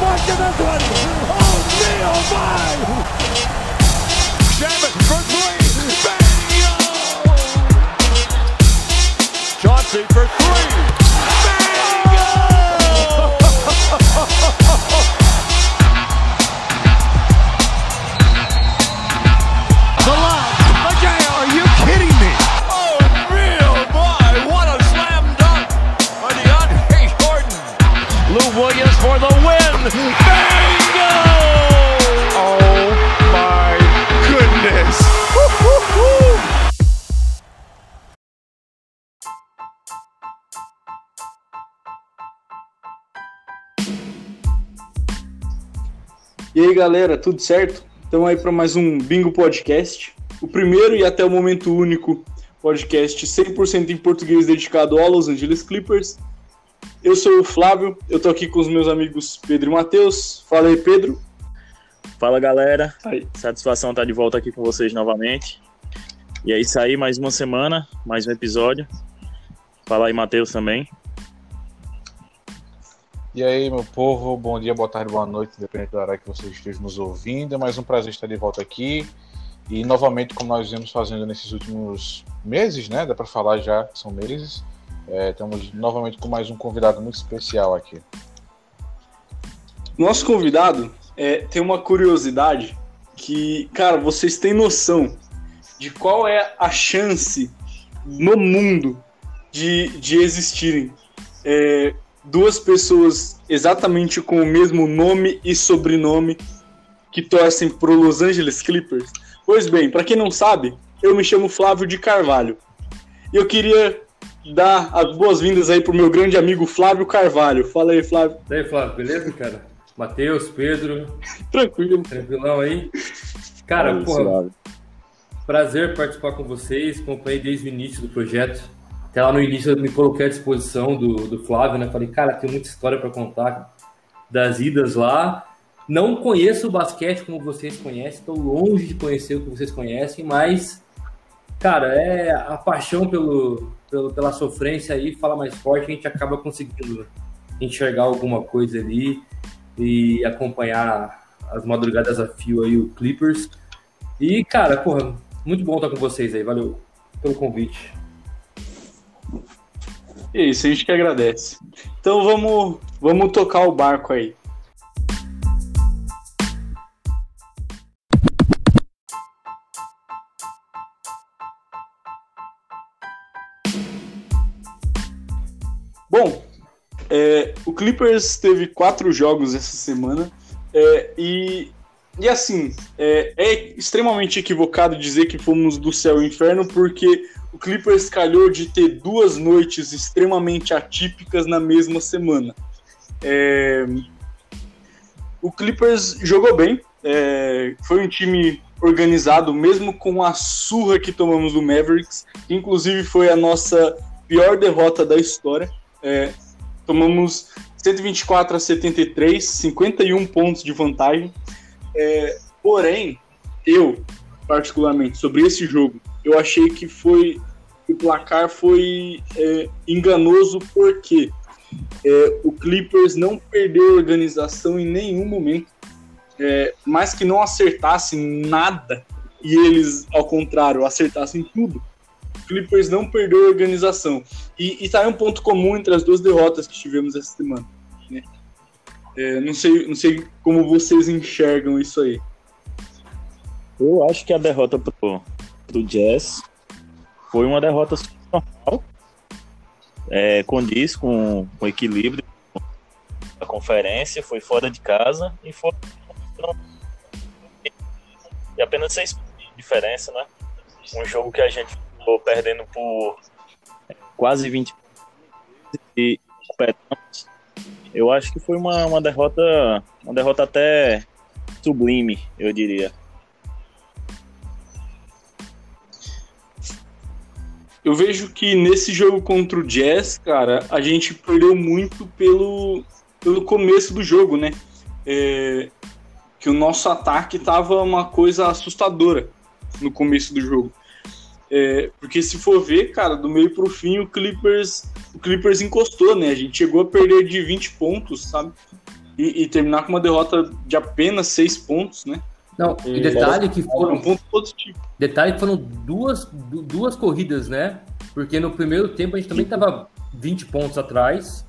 mark of this one. Oh, me, oh my! Shaman for three. Bang! Chauncey for three. E aí galera, tudo certo? Estamos aí para mais um Bingo Podcast, o primeiro e até o momento único podcast 100% em português dedicado ao Los Angeles Clippers. Eu sou o Flávio, eu tô aqui com os meus amigos Pedro e Matheus. Fala aí, Pedro. Fala galera, Aí. satisfação estar de volta aqui com vocês novamente. E é isso aí, mais uma semana, mais um episódio. Fala aí, Matheus também. E aí, meu povo, bom dia, boa tarde, boa noite, independente da hora que vocês estejam nos ouvindo. É mais um prazer estar de volta aqui. E novamente, como nós viemos fazendo nesses últimos meses, né? Dá para falar já são meses. É, estamos novamente com mais um convidado muito especial aqui. Nosso convidado é, tem uma curiosidade que, cara, vocês têm noção de qual é a chance no mundo de, de existirem é, duas pessoas exatamente com o mesmo nome e sobrenome que torcem pro Los Angeles Clippers? Pois bem, para quem não sabe, eu me chamo Flávio de Carvalho. E eu queria dar as boas-vindas aí pro meu grande amigo Flávio Carvalho. Fala aí, Flávio. E aí, Flávio, beleza, cara? Matheus, Pedro, Tranquilo. tranquilão aí? Cara, Fala, porra, prazer participar com vocês. Acompanhei desde o início do projeto. Até lá no início eu me coloquei à disposição do, do Flávio, né? Falei, cara, tem muita história para contar das idas lá. Não conheço o basquete como vocês conhecem, estou longe de conhecer o que vocês conhecem, mas, cara, é a paixão pelo, pelo, pela sofrência aí fala mais forte, a gente acaba conseguindo enxergar alguma coisa ali e acompanhar as madrugadas a fio aí, o Clippers. E, cara, porra, muito bom estar com vocês aí, valeu pelo convite. É isso, a gente que agradece. Então vamos, vamos tocar o barco aí. Bom, é, o Clippers teve quatro jogos essa semana é, e, e assim, é, é extremamente equivocado dizer que fomos do céu ao inferno porque o Clippers calhou de ter duas noites extremamente atípicas na mesma semana. É, o Clippers jogou bem, é, foi um time organizado, mesmo com a surra que tomamos do Mavericks, que inclusive foi a nossa pior derrota da história. É, tomamos 124 a 73, 51 pontos de vantagem. É, porém, eu, particularmente, sobre esse jogo, eu achei que foi o placar foi é, enganoso porque é, o Clippers não perdeu a organização em nenhum momento, é, que não acertasse nada e eles, ao contrário, acertassem tudo. O Clippers não perdeu a organização e, e tá aí um ponto comum entre as duas derrotas que tivemos essa semana. É, não sei, não sei como vocês enxergam isso aí. Eu acho que a derrota pro, pro Jazz foi uma derrota normal. É, condiz com o equilíbrio da conferência, foi fora de casa e foi e apenas seis pontos de diferença, né? Um jogo que a gente ficou perdendo por quase 20 e recuperamos. Eu acho que foi uma, uma derrota, uma derrota até sublime, eu diria. Eu vejo que nesse jogo contra o Jazz, cara, a gente perdeu muito pelo, pelo começo do jogo, né? É, que o nosso ataque tava uma coisa assustadora no começo do jogo. É, porque se for ver, cara, do meio pro fim o Clippers, o Clippers encostou, né? A gente chegou a perder de 20 pontos, sabe? e, e terminar com uma derrota de apenas seis pontos, né? Não, e detalhe que É um foram, ponto positivo. detalhe que foram duas, du- duas corridas, né? Porque no primeiro tempo a gente também estava 20 pontos atrás,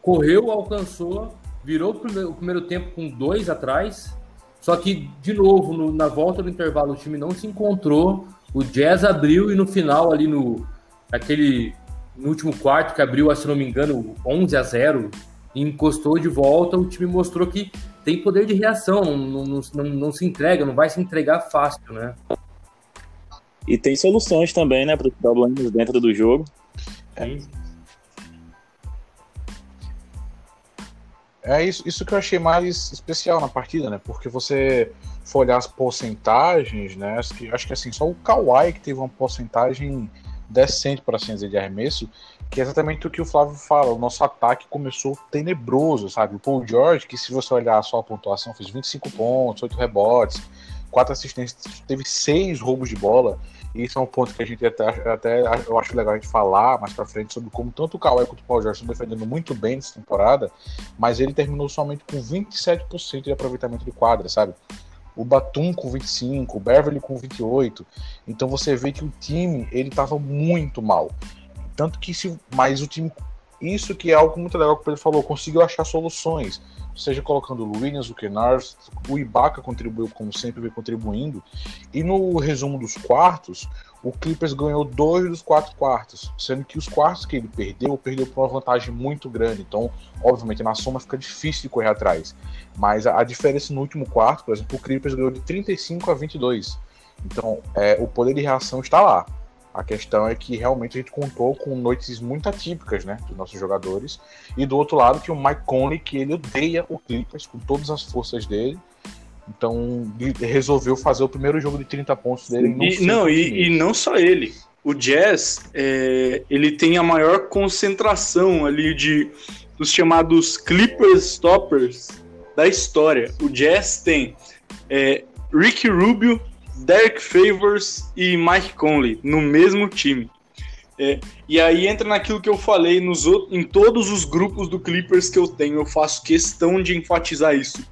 correu, alcançou, virou o primeiro, o primeiro tempo com dois atrás, só que, de novo, no- na volta do intervalo, o time não se encontrou, o Jazz abriu e no final, ali no aquele, no último quarto, que abriu, se não me engano, 11 a 0, e encostou de volta, o time mostrou que tem poder de reação, não, não, não, não se entrega, não vai se entregar fácil, né? E tem soluções também, né, para os problemas dentro do jogo. É isso, isso que eu achei mais especial na partida, né? Porque você for olhar as porcentagens, né? Acho que, acho que assim, só o Kawhi que teve uma porcentagem decente, por assim dizer, de arremesso, que é exatamente o que o Flávio fala. O nosso ataque começou tenebroso, sabe? O Paul George, que se você olhar só a pontuação, fez 25 pontos, 8 rebotes, 4 assistências, teve 6 roubos de bola. E isso é um ponto que a gente até, até eu acho legal a gente falar mais pra frente sobre como tanto o Kawhi quanto o Paul George estão defendendo muito bem nessa temporada, mas ele terminou somente com 27% de aproveitamento de quadra, sabe? O Batum com 25, o Beverly com 28. Então você vê que o time, ele tava muito mal. Tanto que se, mas o time isso que é algo muito legal que o Pedro falou, conseguiu achar soluções, seja colocando o Williams, o Kennard, o Ibaka contribuiu como sempre vem contribuindo, e no resumo dos quartos, o Clippers ganhou dois dos quatro quartos, sendo que os quartos que ele perdeu, perdeu por uma vantagem muito grande, então, obviamente, na soma fica difícil de correr atrás, mas a, a diferença no último quarto, por exemplo, o Clippers ganhou de 35 a 22, então, é, o poder de reação está lá, a questão é que realmente a gente contou com noites muito atípicas, né, dos nossos jogadores. E do outro lado, que o Mike Conley, que ele odeia o Clippers com todas as forças dele. Então, resolveu fazer o primeiro jogo de 30 pontos dele. em E, não, e, e não só ele. O Jazz, é, ele tem a maior concentração ali de dos chamados Clippers Stoppers da história. O Jazz tem é, Ricky Rubio, Derek Favors e Mike Conley no mesmo time. É, e aí entra naquilo que eu falei nos outros, em todos os grupos do Clippers que eu tenho, eu faço questão de enfatizar isso.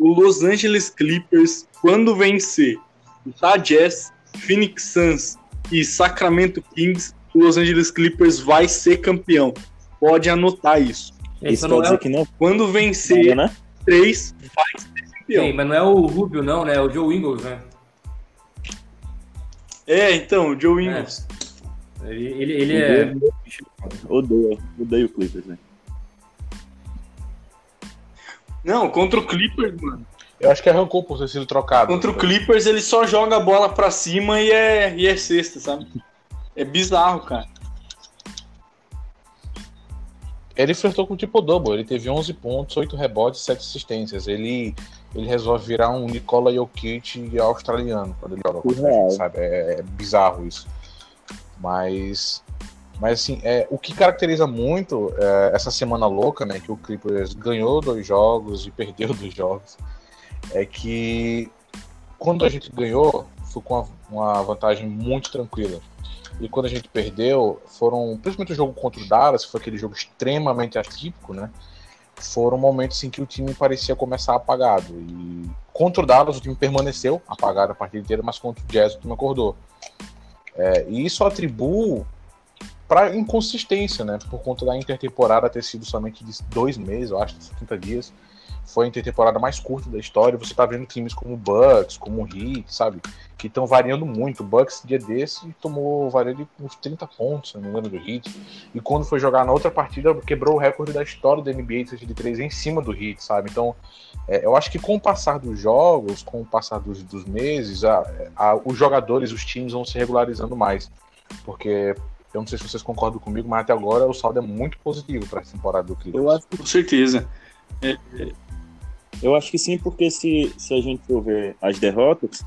O Los Angeles Clippers, quando vencer Utah Jazz, Phoenix Suns e Sacramento Kings, o Los Angeles Clippers vai ser campeão. Pode anotar isso. Isso não quer é, dizer que não Quando vencer né? três, vai ser campeão. Sim, mas não é o Rubio, não, né? É o Joe Ingles, né? É, então, o Joe Ingles. Ele, ele, ele é. Odeio, odeio o Clippers, né? Não, contra o Clippers, mano. Eu acho que arrancou por ter sido trocado. Contra o Clippers, ele só joga a bola pra cima e é, e é cesta, sabe? É bizarro, cara. Ele flertou com o tipo double. Ele teve 11 pontos, 8 rebotes, 7 assistências. Ele, ele resolve virar um Nikola Jokic australiano quando ele joga. sabe? É, é bizarro isso. Mas, mas assim, é, o que caracteriza muito é, essa semana louca, né? Que o Clippers ganhou dois jogos e perdeu dois jogos. É que quando a gente ganhou, foi com uma, uma vantagem muito tranquila. E quando a gente perdeu, foram, principalmente o jogo contra o Dallas, foi aquele jogo extremamente atípico, né? Foram momentos em que o time parecia começar apagado. E contra o Dallas, o time permaneceu apagado a partida inteira, mas contra o Jazz, o time acordou. É, e isso atribuo para inconsistência, né? Por conta da intertemporada ter sido somente de dois meses, eu acho, 70 dias. Foi a intertemporada mais curta da história. Você tá vendo times como o Bucks, como o Heat, sabe? Que estão variando muito. O Bucks, dia desse, tomou varia de uns 30 pontos, se não do Heat. E quando foi jogar na outra partida, quebrou o recorde da história da NBA de 3 em cima do Heat, sabe? Então, é, eu acho que com o passar dos jogos, com o passar dos, dos meses, a, a, os jogadores, os times vão se regularizando mais. Porque eu não sei se vocês concordam comigo, mas até agora o saldo é muito positivo para essa temporada do Clippers. Eu acho, Com certeza. eu acho que sim, porque se, se a gente for ver as derrotas,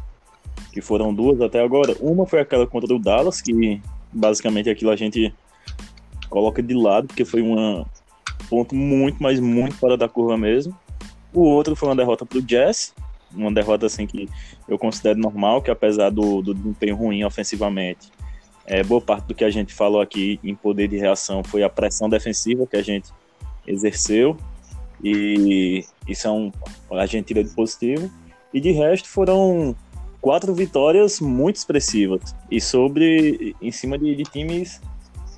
que foram duas até agora, uma foi aquela contra o Dallas, que basicamente aquilo a gente coloca de lado, porque foi um ponto muito, mas muito fora da curva mesmo. O outro foi uma derrota para o Jazz, uma derrota assim que eu considero normal, que apesar do, do desempenho ruim ofensivamente, é, boa parte do que a gente falou aqui em poder de reação foi a pressão defensiva que a gente exerceu E isso é um, a gente tira de positivo. E de resto foram quatro vitórias muito expressivas. E sobre em cima de, de times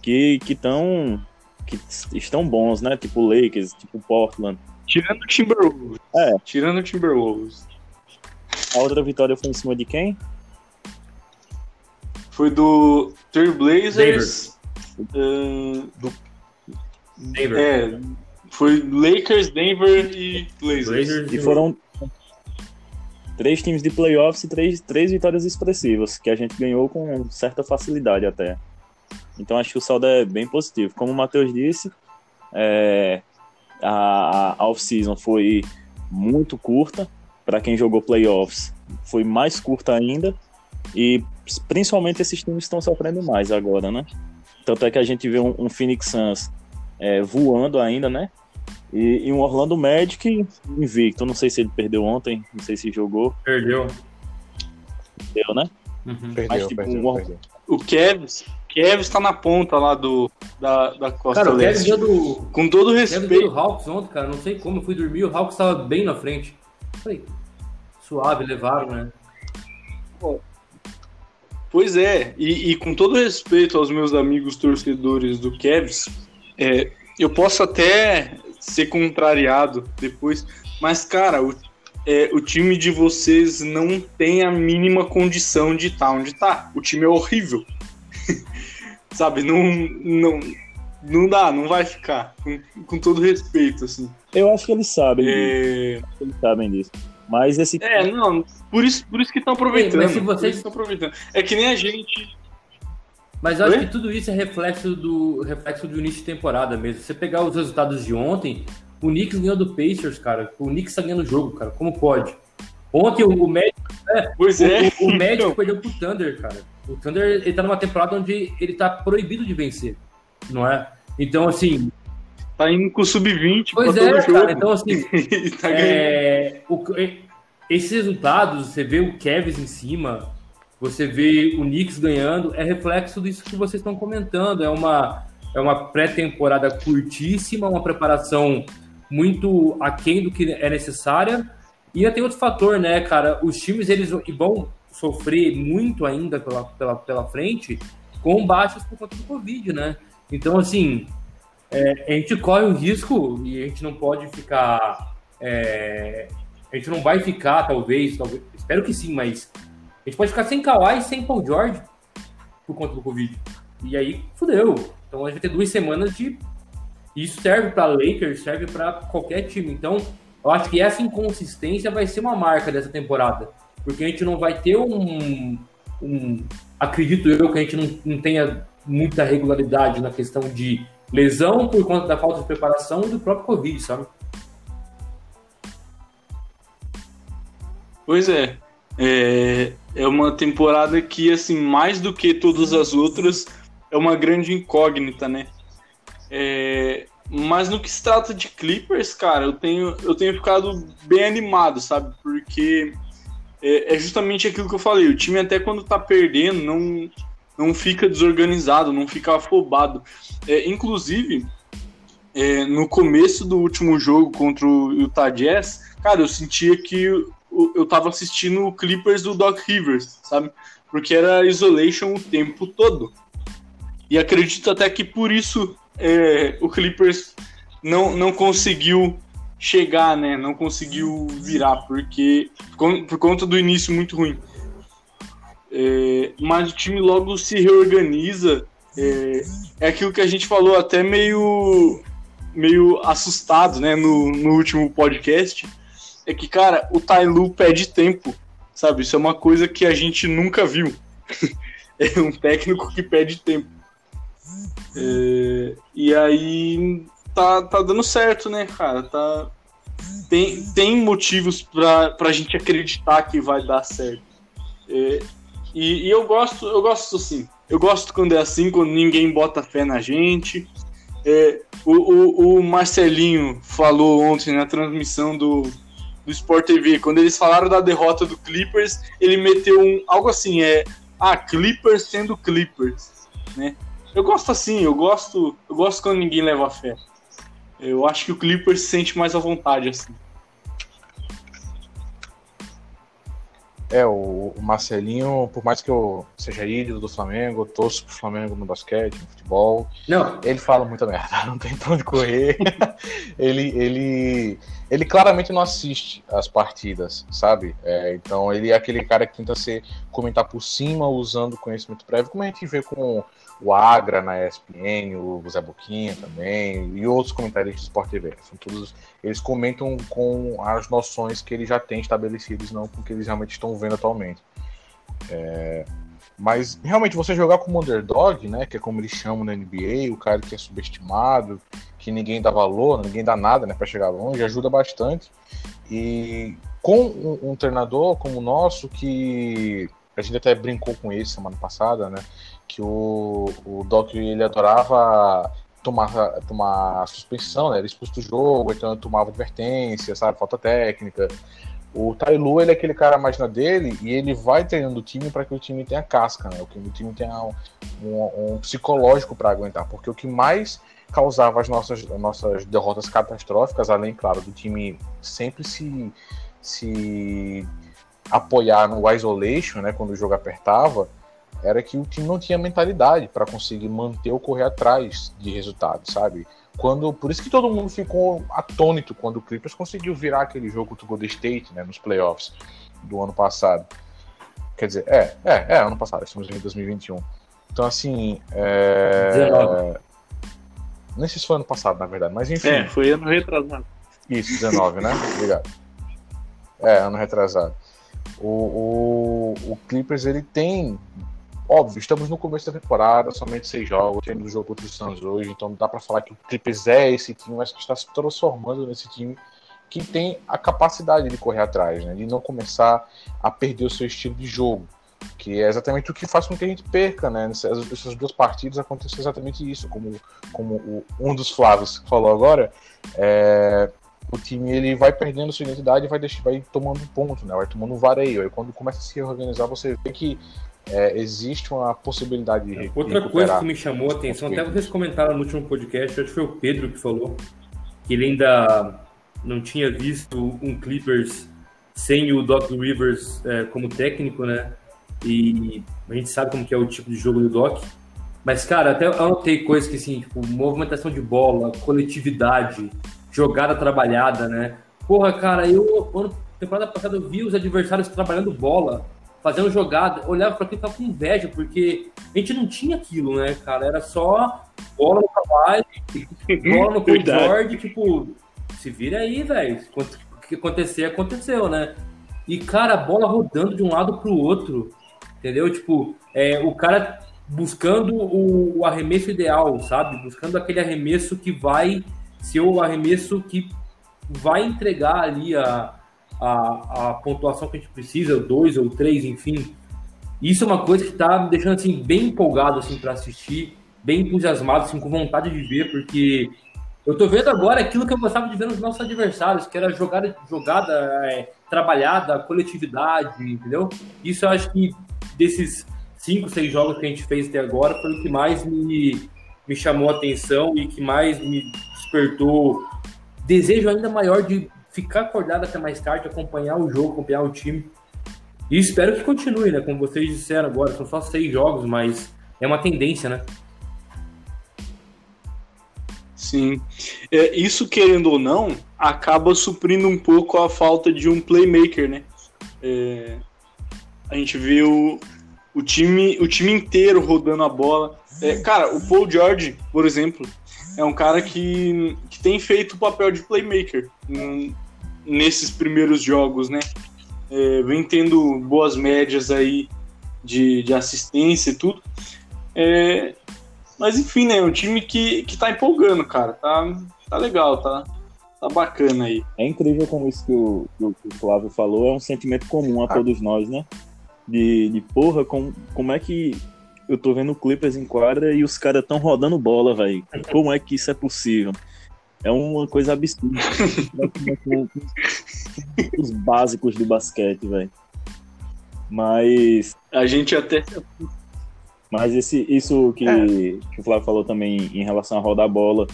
que estão que estão bons, né? Tipo Lakers, tipo Portland. Tirando o Timberwolves. É. Tirando o Timberwolves. A outra vitória foi em cima de quem? Foi do Trailblazers. Uh, do... Denver. É, foi Lakers, Denver e Blazers. Blazers E foram três times de playoffs e três, três vitórias expressivas, que a gente ganhou com certa facilidade até. Então acho que o saldo é bem positivo. Como o Matheus disse, é, a, a off-season foi muito curta. Para quem jogou playoffs, foi mais curta ainda. E principalmente esses times estão sofrendo mais agora, né? Tanto é que a gente vê um, um Phoenix Suns é, voando ainda, né? E, e, um Orlando Magic invicto. Não sei se ele perdeu ontem, não sei se jogou. Perdeu. Perdeu, né? Uhum. Perdeu, Mas, tipo, perdeu, um- perdeu. O Kevs, Kevs tá na ponta lá do, da, da costa Cara, o deu do, Com todo Kevin deu respeito. do Hawks ontem, cara. Não sei como, eu fui dormir o Hawks tava bem na frente. Falei, suave, levaram, né? Pois é, e, e com todo respeito aos meus amigos torcedores do Cavs, é, eu posso até ser contrariado depois, mas cara, o, é, o time de vocês não tem a mínima condição de estar onde tá. O time é horrível. Sabe, não, não, não dá, não vai ficar. Com, com todo respeito, assim. Eu acho que eles sabem, É, eles sabem disso. Mas esse é não, por isso, por isso que estão aproveitando. Mas se por vocês- isso que estão aproveitando. É que nem a gente. Mas eu acho que tudo isso é reflexo do reflexo do início de temporada mesmo. Se você pegar os resultados de ontem, o Knicks ganhou do Pacers, cara. O Knicks tá ganhando o jogo, cara. Como pode? Ontem o, o Magic, Pois é. o, o Magic Então, perdeu pro Thunder, cara. O Thunder ele tá numa temporada onde ele tá proibido de vencer, não é? Então, assim, Tá indo com o sub-20 pra pois todo é, jogo. cara. Então, assim, tá. É, o- esses resultados, você vê o Cavs em cima, você vê o Knicks ganhando, é reflexo disso que vocês estão comentando. É uma, é uma pré-temporada curtíssima, uma preparação muito aquém do que é necessária. E ainda tem outro fator, né, cara? Os times eles vão sofrer muito ainda pela, pela, pela frente com baixas por conta do Covid, né? Então, assim, é, a gente corre o risco e a gente não pode ficar. é, a gente não vai ficar, talvez, talvez, espero que sim, mas a gente pode ficar sem Kawhi e sem Paul George por conta do Covid. E aí, fudeu. Então a gente vai ter duas semanas de. Isso serve para Lakers, serve para qualquer time. Então, eu acho que essa inconsistência vai ser uma marca dessa temporada. Porque a gente não vai ter um. um acredito eu que a gente não, não tenha muita regularidade na questão de lesão por conta da falta de preparação e do próprio Covid, sabe? Pois é. é. É uma temporada que, assim, mais do que todas as outras, é uma grande incógnita, né? É, mas no que se trata de Clippers, cara, eu tenho, eu tenho ficado bem animado, sabe? Porque é, é justamente aquilo que eu falei. O time, até quando tá perdendo, não, não fica desorganizado, não fica afobado. É, inclusive, é, no começo do último jogo contra o Utah Jazz, cara, eu sentia que o- eu tava assistindo o Clippers do Doc Rivers, sabe? Porque era isolation o tempo todo. E acredito até que por isso é, o Clippers não, não conseguiu chegar, né? Não conseguiu virar, porque por, por conta do início muito ruim. É, mas o time logo se reorganiza. É, é aquilo que a gente falou até meio meio assustado, né, no, no último podcast, é que, cara, o Tailu pede tempo, sabe? Isso é uma coisa que a gente nunca viu. é um técnico que pede tempo. É, e aí tá, tá dando certo, né, cara? Tá, tem, tem motivos pra, pra gente acreditar que vai dar certo. É, e, e eu gosto, eu gosto assim. Eu gosto quando é assim, quando ninguém bota fé na gente. É, o, o, o Marcelinho falou ontem na transmissão do, do Sport TV, quando eles falaram da derrota do Clippers, ele meteu um, algo assim, é ah, Clippers sendo Clippers, né? Eu gosto assim, eu gosto, eu gosto quando ninguém leva fé. Eu acho que o Clippers se sente mais à vontade, assim. É, o, o Marcelinho, por mais que eu seja ídolo do Flamengo, eu torço pro Flamengo no basquete, no futebol. Não, Ele fala muita merda, não tem pra onde correr. ele, ele, ele claramente não assiste as partidas, sabe? É, então ele é aquele cara que tenta ser, comentar por cima usando conhecimento prévio, como a gente vê com o Agra na ESPN, o Zé Boquinha também, e outros comentaristas do Sport TV. São todos, eles comentam com as noções que ele já tem estabelecidas, não com o que eles realmente estão vendo atualmente. É, mas realmente você jogar como underdog, né, que é como eles chamam na NBA, o cara que é subestimado, que ninguém dá valor, ninguém dá nada, né, para chegar longe, ajuda bastante. E com um, um treinador como o nosso, que a gente até brincou com ele semana passada, né, que o, o Doc ele adorava tomar, tomar suspensão, né, era expulso do jogo, então ele tomava advertência, sabe, falta técnica. O Tailu, ele é aquele cara mais na dele e ele vai treinando o time para que o time tenha casca, né? O que o time tenha um, um, um psicológico para aguentar, porque o que mais causava as nossas, as nossas derrotas catastróficas, além, claro, do time sempre se, se apoiar no isolation, né, quando o jogo apertava, era que o time não tinha mentalidade para conseguir manter ou correr atrás de resultados, sabe? Quando, por isso que todo mundo ficou atônito quando o Clippers conseguiu virar aquele jogo contra o Golden State, né, nos playoffs do ano passado. Quer dizer, é, é, é ano passado, estamos em 2021. Então, assim, é... 19. Nem sei se foi ano passado, na verdade, mas enfim. É, foi ano retrasado. Isso, 19, né? Obrigado. É, ano retrasado. O, o, o Clippers, ele tem. Óbvio, estamos no começo da temporada, somente seis jogos, temos o jogo contra os Suns hoje, então dá pra falar que o Clippers é esse time, mas que está se transformando nesse time que tem a capacidade de correr atrás, né? De não começar a perder o seu estilo de jogo. Que é exatamente o que faz com que a gente perca, né? Nessas essas duas partidas aconteceu exatamente isso. Como, como o- um dos Flávios falou agora, é, o time ele vai perdendo sua identidade vai, vai tomando ponto, né? Vai tomando vareio. Aí quando começa a se reorganizar, você vê que é, existe uma possibilidade de Outra coisa que me chamou a atenção, até vocês comentaram no último podcast, acho que foi o Pedro que falou, que ele ainda não tinha visto um Clippers sem o Doc Rivers é, como técnico, né? E a gente sabe como que é o tipo de jogo do Doc. Mas, cara, até eu anotei coisas que, assim, tipo, movimentação de bola, coletividade, jogada trabalhada, né? Porra, cara, eu, ano, temporada passada, eu vi os adversários trabalhando bola, fazendo jogada, olhava pra aquilo e tava com inveja, porque a gente não tinha aquilo, né, cara? Era só bola no trabalho, bola no. George, tipo, se vira aí, velho. O que acontecer, aconteceu, né? E, cara, a bola rodando de um lado pro outro, entendeu? Tipo, é, o cara buscando o, o arremesso ideal, sabe? Buscando aquele arremesso que vai ser o arremesso que vai entregar ali a, a, a pontuação que a gente precisa, dois ou três, enfim. Isso é uma coisa que tá me deixando assim bem empolgado assim para assistir, bem entusiasmado, assim, com vontade de ver, porque eu tô vendo agora aquilo que eu gostava de ver nos nossos adversários, que era jogada, jogada é, trabalhada, coletividade, entendeu? Isso eu acho que desses cinco, seis jogos que a gente fez até agora foi o que mais me, me chamou a atenção e que mais me despertou desejo ainda maior de ficar acordado até mais tarde, acompanhar o jogo, acompanhar o time. E espero que continue, né? Como vocês disseram agora, são só seis jogos, mas é uma tendência, né? Sim. É, isso, querendo ou não, acaba suprindo um pouco a falta de um playmaker, né? É, a gente vê o, time, o time inteiro rodando a bola. É, cara, o Paul George, por exemplo, é um cara que, que tem feito o papel de playmaker hum, nesses primeiros jogos, né? É, vem tendo boas médias aí de, de assistência e tudo. É, mas enfim, né? É um time que, que tá empolgando, cara. Tá, tá legal, tá, tá bacana aí. É incrível como isso que o, que o Flávio falou é um sentimento comum a todos nós, né? De, de porra, com, como é que eu tô vendo o Clippers em quadra e os caras tão rodando bola, velho? Como é que isso é possível? É uma coisa absurda. Os básicos do basquete, velho. Mas A gente até. Mas esse, isso que, que o Flávio falou também em relação a rodar a bola,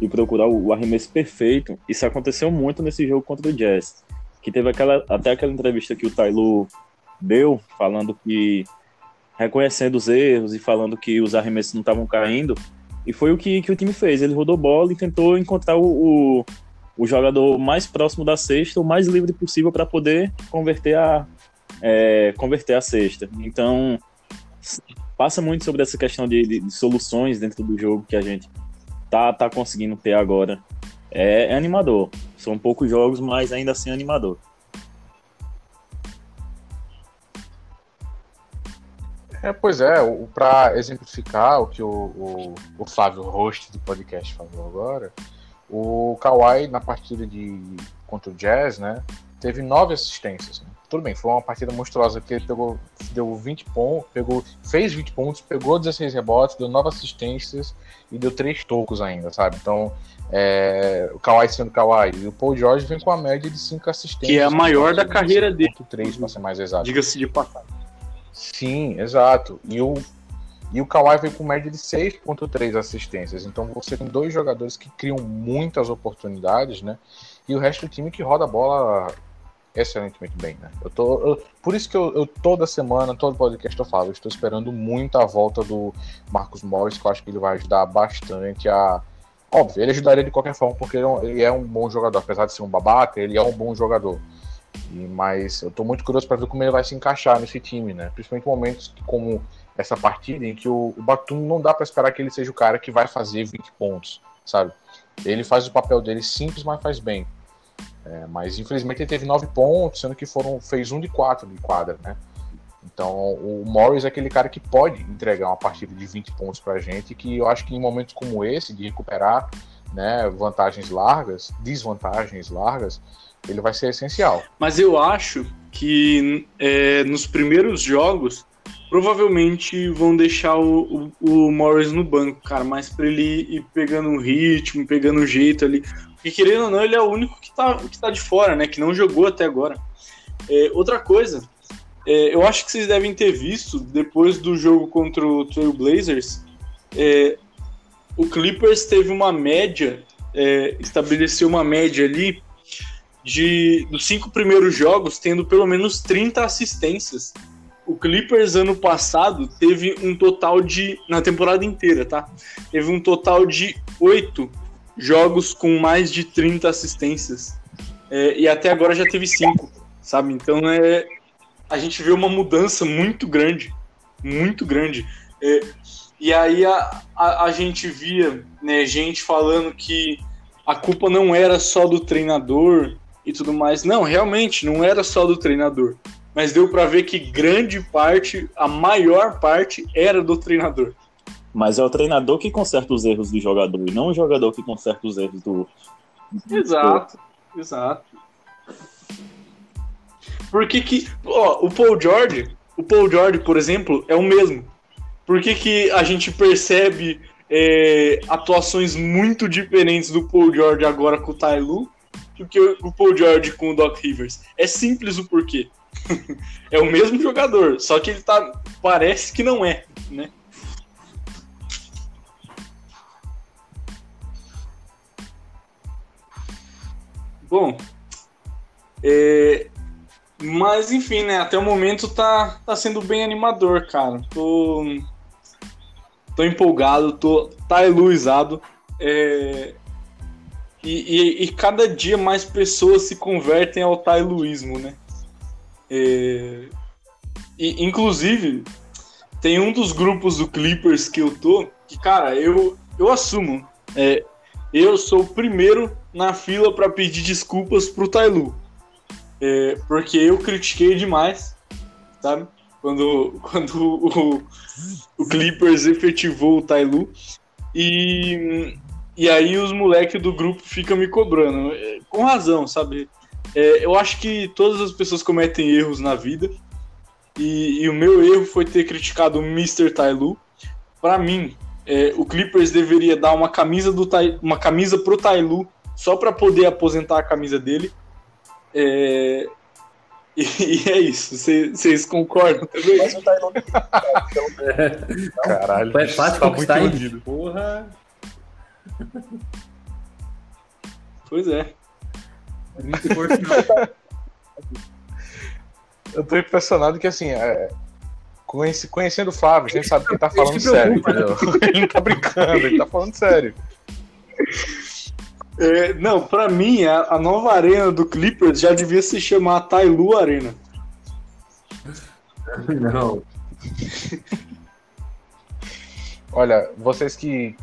e procurar o arremesso perfeito. Isso aconteceu muito nesse jogo contra o Jazz. Que teve aquela, até aquela entrevista que o Tailu deu, falando que. reconhecendo os erros e falando que os arremessos não estavam caindo. E foi o que, que o time fez. Ele rodou bola e tentou encontrar o, o, o jogador mais próximo da cesta, o mais livre possível para poder converter a, é, converter a cesta. Então, passa muito sobre essa questão de, de, de, soluções dentro do jogo que a gente tá, tá conseguindo ter agora. É, é animador. São poucos jogos, mas ainda assim é animador. É, pois é, para exemplificar o que o, o, o, Flávio, host do podcast, falou agora, o Kawhi, na partida de contra o Jazz, né, teve nove assistências. Né? Tudo bem, foi uma partida monstruosa, porque ele pegou, deu 20 pontos, pegou, fez 20 pontos, pegou 16 rebotes, deu nove assistências e deu três tocos ainda, sabe? Então, é, o Kawhi sendo Kawhi. E o Paul George vem com a média de cinco assistências. Que é a maior da carreira dele. 3, para ser mais exato. Diga-se de passagem. Sim, exato. E o, e o Kawhi veio com média de 6.3 assistências. Então você tem dois jogadores que criam muitas oportunidades, né? E o resto do time que roda a bola excelentemente bem, né? Eu tô, eu, por isso que eu, eu, toda semana, todo podcast eu falo, eu estou esperando muito a volta do Marcos Morris, que eu acho que ele vai ajudar bastante a. Óbvio, ele ajudaria de qualquer forma, porque ele é um, ele é um bom jogador, apesar de ser um babaca, ele é um bom jogador. E, mas eu tô muito curioso para ver como ele vai se encaixar nesse time, né? Principalmente momentos como essa partida em que o, o Batum não dá para esperar que ele seja o cara que vai fazer 20 pontos, sabe? Ele faz o papel dele simples, mas faz bem. É, mas infelizmente ele teve 9 pontos, sendo que foram fez um de 4 de quadra, né? Então o Morris é aquele cara que pode entregar uma partida de 20 pontos pra gente, que eu acho que em momentos como esse, de recuperar né, vantagens largas, desvantagens largas, ele vai ser essencial. Mas eu acho que é, nos primeiros jogos provavelmente vão deixar o, o, o, Morris no banco, cara, mas para ele ir pegando um ritmo, pegando um jeito ali. Porque querendo ou não, ele é o único que tá, que tá de fora, né? Que não jogou até agora. É, outra coisa, é, eu acho que vocês devem ter visto, depois do jogo contra o Trail Blazers, é, o Clippers teve uma média, é, estabeleceu uma média ali de dos cinco primeiros jogos tendo pelo menos 30 assistências. O Clippers ano passado teve um total de na temporada inteira, tá? Teve um total de oito jogos com mais de 30 assistências. É, e até agora já teve cinco, sabe? Então é a gente vê uma mudança muito grande, muito grande. É, e aí a, a, a, gente via né, gente falando que a culpa não era só do treinador, e tudo mais. Não, realmente, não era só do treinador. Mas deu para ver que grande parte, a maior parte, era do treinador. Mas é o treinador que conserta os erros do jogador, e não o jogador que conserta os erros do. Exato, exato. Porque que. Ó, o Paul George, o Paul George, por exemplo, é o mesmo. Por que, que a gente percebe é, atuações muito diferentes do Paul George agora com o Ty Lue do que o Paul George com o Doc Rivers. É simples o porquê. é o mesmo jogador, só que ele tá. Parece que não é, né? Bom, é, mas enfim, né? Até o momento tá, tá sendo bem animador, cara. Tô, tô empolgado, tô tá eluizado. É, e, e, e, cada dia mais pessoas se convertem ao tailuísmo, né? É, e, inclusive, tem um dos grupos do Clippers que eu tô, que, cara, eu, eu assumo. É, eu sou o primeiro na fila para pedir desculpas pro Tailu. É, porque eu critiquei demais, sabe? Quando, quando o, o Clippers efetivou o Tailu. E e aí os moleques do grupo ficam me cobrando. É, com razão, sabe? É, eu acho que todas as pessoas cometem erros na vida. E, e o meu erro foi ter criticado o Mr. Tailu. Para mim, é, o Clippers deveria dar uma camisa do Tai, uma camisa pro Tailu só para poder aposentar a camisa dele. É, e, e, é isso. Vocês concordam também? Mas o Tailu... Caralho, é fácil tá muito iludido. Porra. Pois é. Muito forte. Eu tô impressionado que, assim, é, conhece- conhecendo o Flávio, a gente sabe que ele tá falando sério, entendeu? Ele não tá brincando, ele tá falando sério. É, não, pra mim, a, a nova arena do Clippers já devia se chamar Tailu Arena. Não. Olha, vocês que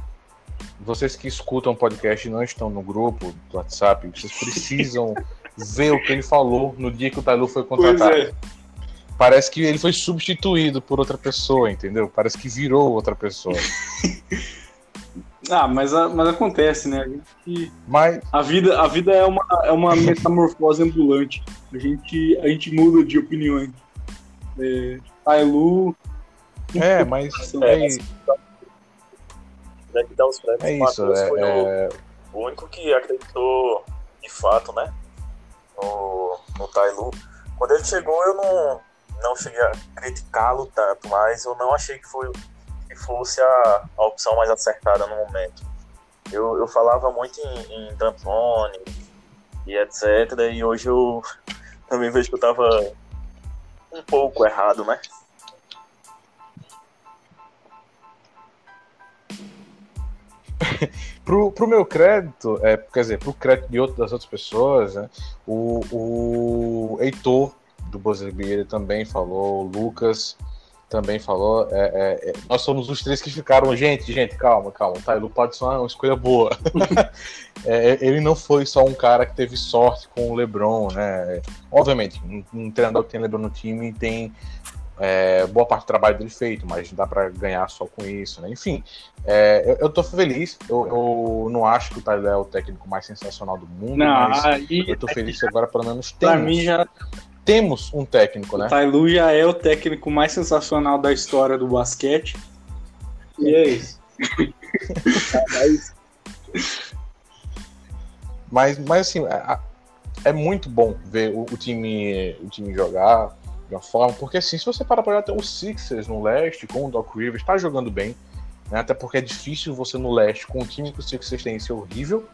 vocês que escutam o podcast e não estão no grupo do WhatsApp, vocês precisam ver o que ele falou no dia que o Tailu foi Pois contratado. é. Parece que ele foi substituído por outra pessoa, entendeu? Parece que virou outra pessoa. Ah, mas, mas acontece, né? A, gente- Mas a vida, a vida é, uma, é uma metamorfose ambulante. A gente, a gente muda de opiniões. É, Tailu. é, mas é, Né, que dá os prêmios. é O isso. Matheus foi o- É, é, o único que acreditou de fato, né? No, no Tailu. Quando ele chegou, eu não, não cheguei a criticá-lo tanto, mas eu não achei que, foi, que fosse a, a opção mais acertada no momento. Eu, eu falava muito em, em D'Antoni e etc. E hoje eu também vejo que eu tava um pouco errado, né? pro, pro meu crédito, é, quer dizer, pro crédito de outro, das outras pessoas, né, o, o Heitor do Bozebeira também falou, o Lucas também falou. é, é, é, nós somos os três que ficaram, gente, gente, calma, calma, tá? O pode ser uma escolha boa. É, ele não foi só um cara que teve sorte com o LeBron, né? Obviamente, um, um treinador que tem LeBron no time tem é, boa parte do trabalho dele feito, mas dá pra ganhar só com isso, né? Enfim, é, eu, eu tô feliz. Eu, eu não acho que o Tyler é o técnico mais sensacional do mundo, Não, mas aí, eu tô feliz que agora pelo menos temos, mim, já, temos um técnico, né? o Tailu já é o técnico mais sensacional da história do basquete. E é isso. Mas, mas assim, é, é muito bom ver o, o time, o time jogar de uma forma, porque assim, se você parar pra olhar até os Sixers no leste, com o Doc Rivers, tá jogando bem, né? até porque é difícil você no leste, com o time que os Sixers têm, ser horrível.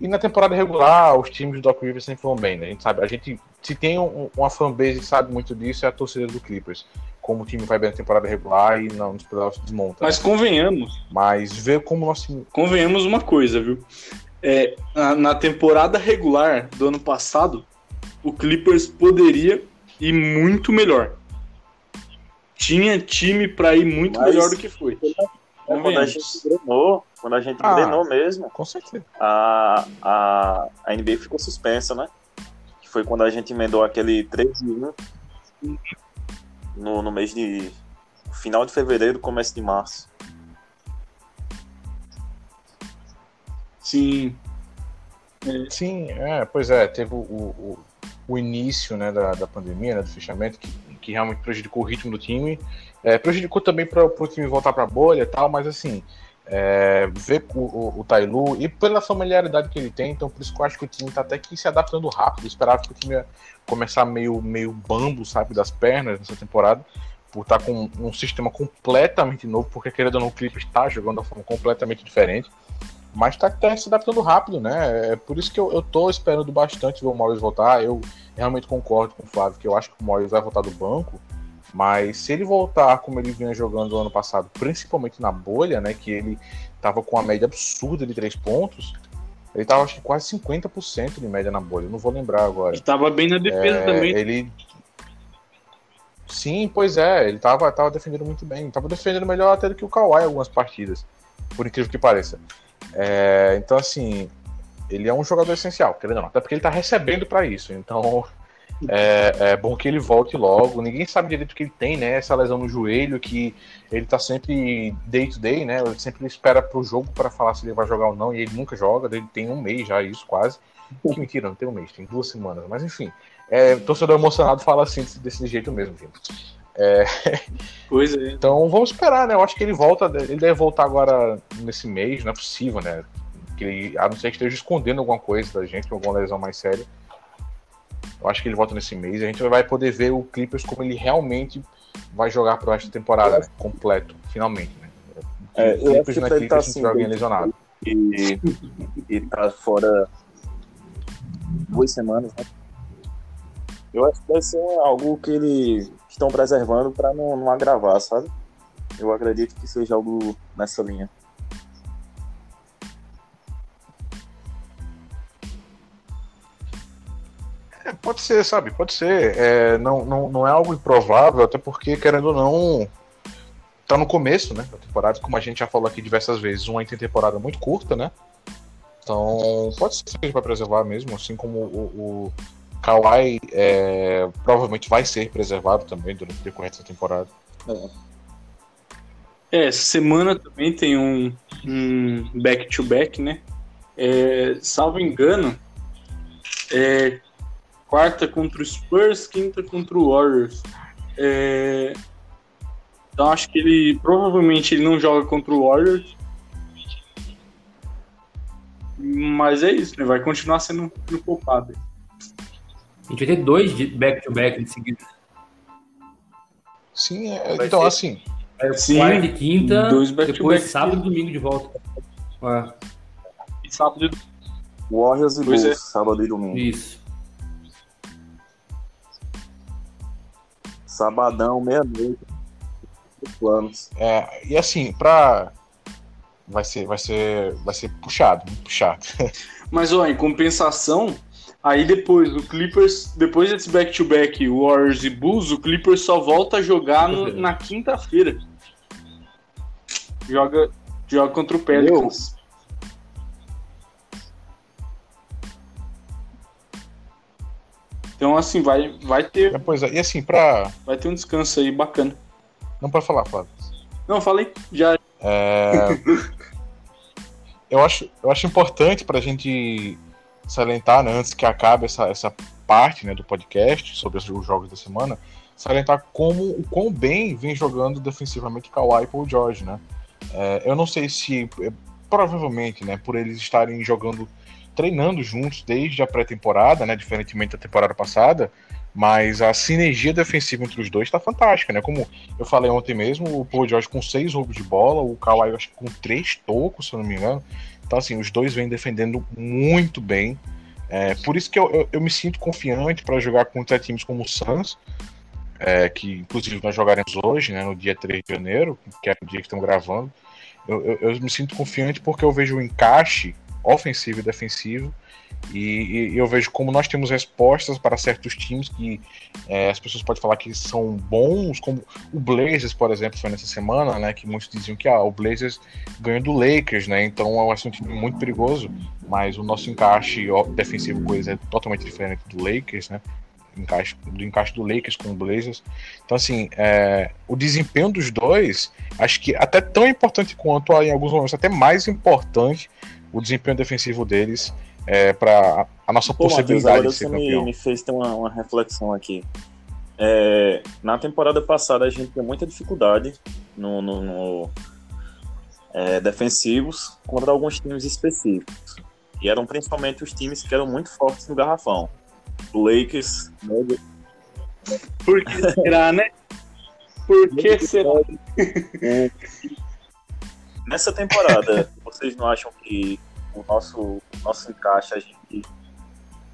E na temporada regular, os times do Doc Rivers sempre vão bem, né? A gente sabe, a gente, se tem um, uma fanbase que sabe muito disso, é a torcida do Clippers. Como o time vai bem na temporada regular e não, nos playoffs desmonta. Mas né? convenhamos, Mas ver como o nosso time convenhamos uma coisa, viu? É, na, na temporada regular do ano passado, o Clippers poderia ir muito melhor. Tinha time pra ir muito Mas- melhor do que foi. Quando a gente engrenou, quando a gente Ah. mesmo, Com certeza. a, a, a NBA ficou suspensa, né? Que foi quando a gente emendou aquele 13 1 no, no mês de. final de fevereiro, começo de março. Sim. Sim, é, pois é, teve o, o, o início né, da, da pandemia, né, do fechamento, que, que realmente prejudicou o ritmo do time, é, prejudicou também para o time voltar para a bolha e tal, mas assim, é, ver o, o, o Tailu e pela familiaridade que ele tem, então por isso que eu acho que o time está até que se adaptando rápido, eu esperava que o time ia começar meio, meio bambo, sabe, das pernas nessa temporada, por estar com um sistema completamente novo, porque querendo ou não, o Clippers está jogando de forma completamente diferente. Mas tá, tá se adaptando rápido, né? É por isso que eu, eu tô esperando bastante ver o Morris voltar. Eu realmente concordo com o Flávio que eu acho que o Morris vai voltar do banco. Mas se ele voltar como ele vinha jogando no ano passado, principalmente na bolha, né? Que ele tava com uma média absurda de três pontos. Ele tava acho que quase 50% de média na bolha. Eu não vou lembrar agora. Ele tava bem na defesa É, também. Ele. Sim, pois é, ele tava, tava defendendo muito bem. Tava defendendo melhor até do que o Kawhi em algumas partidas. Por incrível que pareça. É, então, assim, ele é um jogador essencial, querendo ou não. Até porque ele tá recebendo para isso. Então, é, é, bom que ele volte logo. Ninguém sabe direito o que ele tem, né? Essa lesão no joelho, que ele tá sempre day to day, né? Ele sempre espera pro jogo para falar se ele vai jogar ou não. E ele nunca joga. Ele tem um mês já, isso quase. Que mentira, não tem um mês, tem duas semanas. Mas enfim, é, torcedor emocionado fala assim desse, desse jeito mesmo, gente. É, Pois é. então vamos esperar, né? Eu acho que ele volta, ele deve voltar agora nesse mês, não é possível, né? Que ele, a não ser que esteja escondendo alguma coisa da gente, alguma lesão mais séria. Eu acho que ele volta nesse mês e a gente vai poder ver o Clippers como ele realmente vai jogar pro resto da temporada, né? completo, finalmente, né? É, Clippers acho que não é ele tá Clippers se assim, tiver alguém bem- lesionado. e, e tá fora duas semanas, né? Eu acho que vai ser algo que eles estão preservando para não, não agravar, sabe? Eu acredito que seja algo nessa linha. É, pode ser, sabe? Pode ser. É, não, não, não é algo improvável, até porque, querendo ou não, tá no começo, né? Da temporada, como a gente já falou aqui diversas vezes, uma temporada muito curta, né? Então, pode ser vai preservar mesmo, assim como o, o Kawhi é, provavelmente vai ser preservado também durante o decorrer dessa temporada. É, semana também tem um back-to-back, -back, né? É, salvo engano, é, quarta contra o Spurs, quinta contra o Warriors. É, então acho que ele provavelmente ele não joga contra o Warriors. Mas é isso, né? Vai continuar sendo, poupado. A gente vai ter dois back-to-back -back de seguida. Sim, é, então ser. assim. É, Sim, quarta e quinta, dois back depois back sábado e domingo de volta. É. E sábado e Warriors e Bulls, é. sábado e domingo. Isso. Sabadão, meia-noite. Planos. É, e assim, pra. Vai ser, vai ser, vai ser puxado, muito puxado. Mas, ó, em compensação, aí depois o Clippers, depois desse back-to-back, Warriors e Bulls, o Clippers só volta a jogar no, na quinta-feira. Joga, joga contra o Pelicans. Então, assim, vai, vai ter. Pois é, e assim, pra. Vai ter um descanso aí bacana. Não pode falar, Flávio. Não, falei. Já. É... eu, acho, eu acho importante pra gente salientar, né, antes que acabe essa, essa parte né, do podcast sobre os jogos da semana, salientar como o quão bem vem jogando defensivamente Kawhi e Paul George, né? É, eu não sei se provavelmente, né, por eles estarem jogando treinando juntos desde a pré-temporada, né? Diferentemente da temporada passada, mas a sinergia defensiva entre os dois está fantástica, né? Como eu falei ontem mesmo, o Paul George com seis roubos de bola, o Kawhi acho que com três tocos, se eu não me engano. Então, assim, os dois vêm defendendo muito bem. É, por isso que eu, eu, eu me sinto confiante para jogar contra times como o Suns, é, que inclusive nós jogaremos hoje, né, no dia 3 de janeiro, que é o dia que estão gravando. Eu, eu, eu, me sinto confiante porque eu vejo o encaixe ofensivo e defensivo. E, e, eu vejo como nós temos respostas para certos times que é, as pessoas podem falar que são bons, como o Blazers, por exemplo, foi nessa semana, né? Que muitos diziam que ah, o Blazers ganhou do Lakers, né? Então ser um time muito perigoso, mas o nosso encaixe defensivo com eles é totalmente diferente do Lakers, né? Encaixe, do encaixe do Lakers com o Blazers. Então, assim, é, o desempenho dos dois, acho que até tão importante quanto, em alguns momentos, até mais importante o desempenho defensivo deles é, para a nossa Pô, possibilidade Mateus, de ser você campeão. Me, me fez ter uma, uma reflexão aqui. É, na temporada passada a gente tinha muita dificuldade no, no, no é, defensivos contra alguns times específicos. E eram principalmente os times que eram muito fortes no garrafão. O Lakers. Né? Por que será, né? Por que será? Nessa temporada, vocês não acham que o nosso, o nosso encaixe, a gente.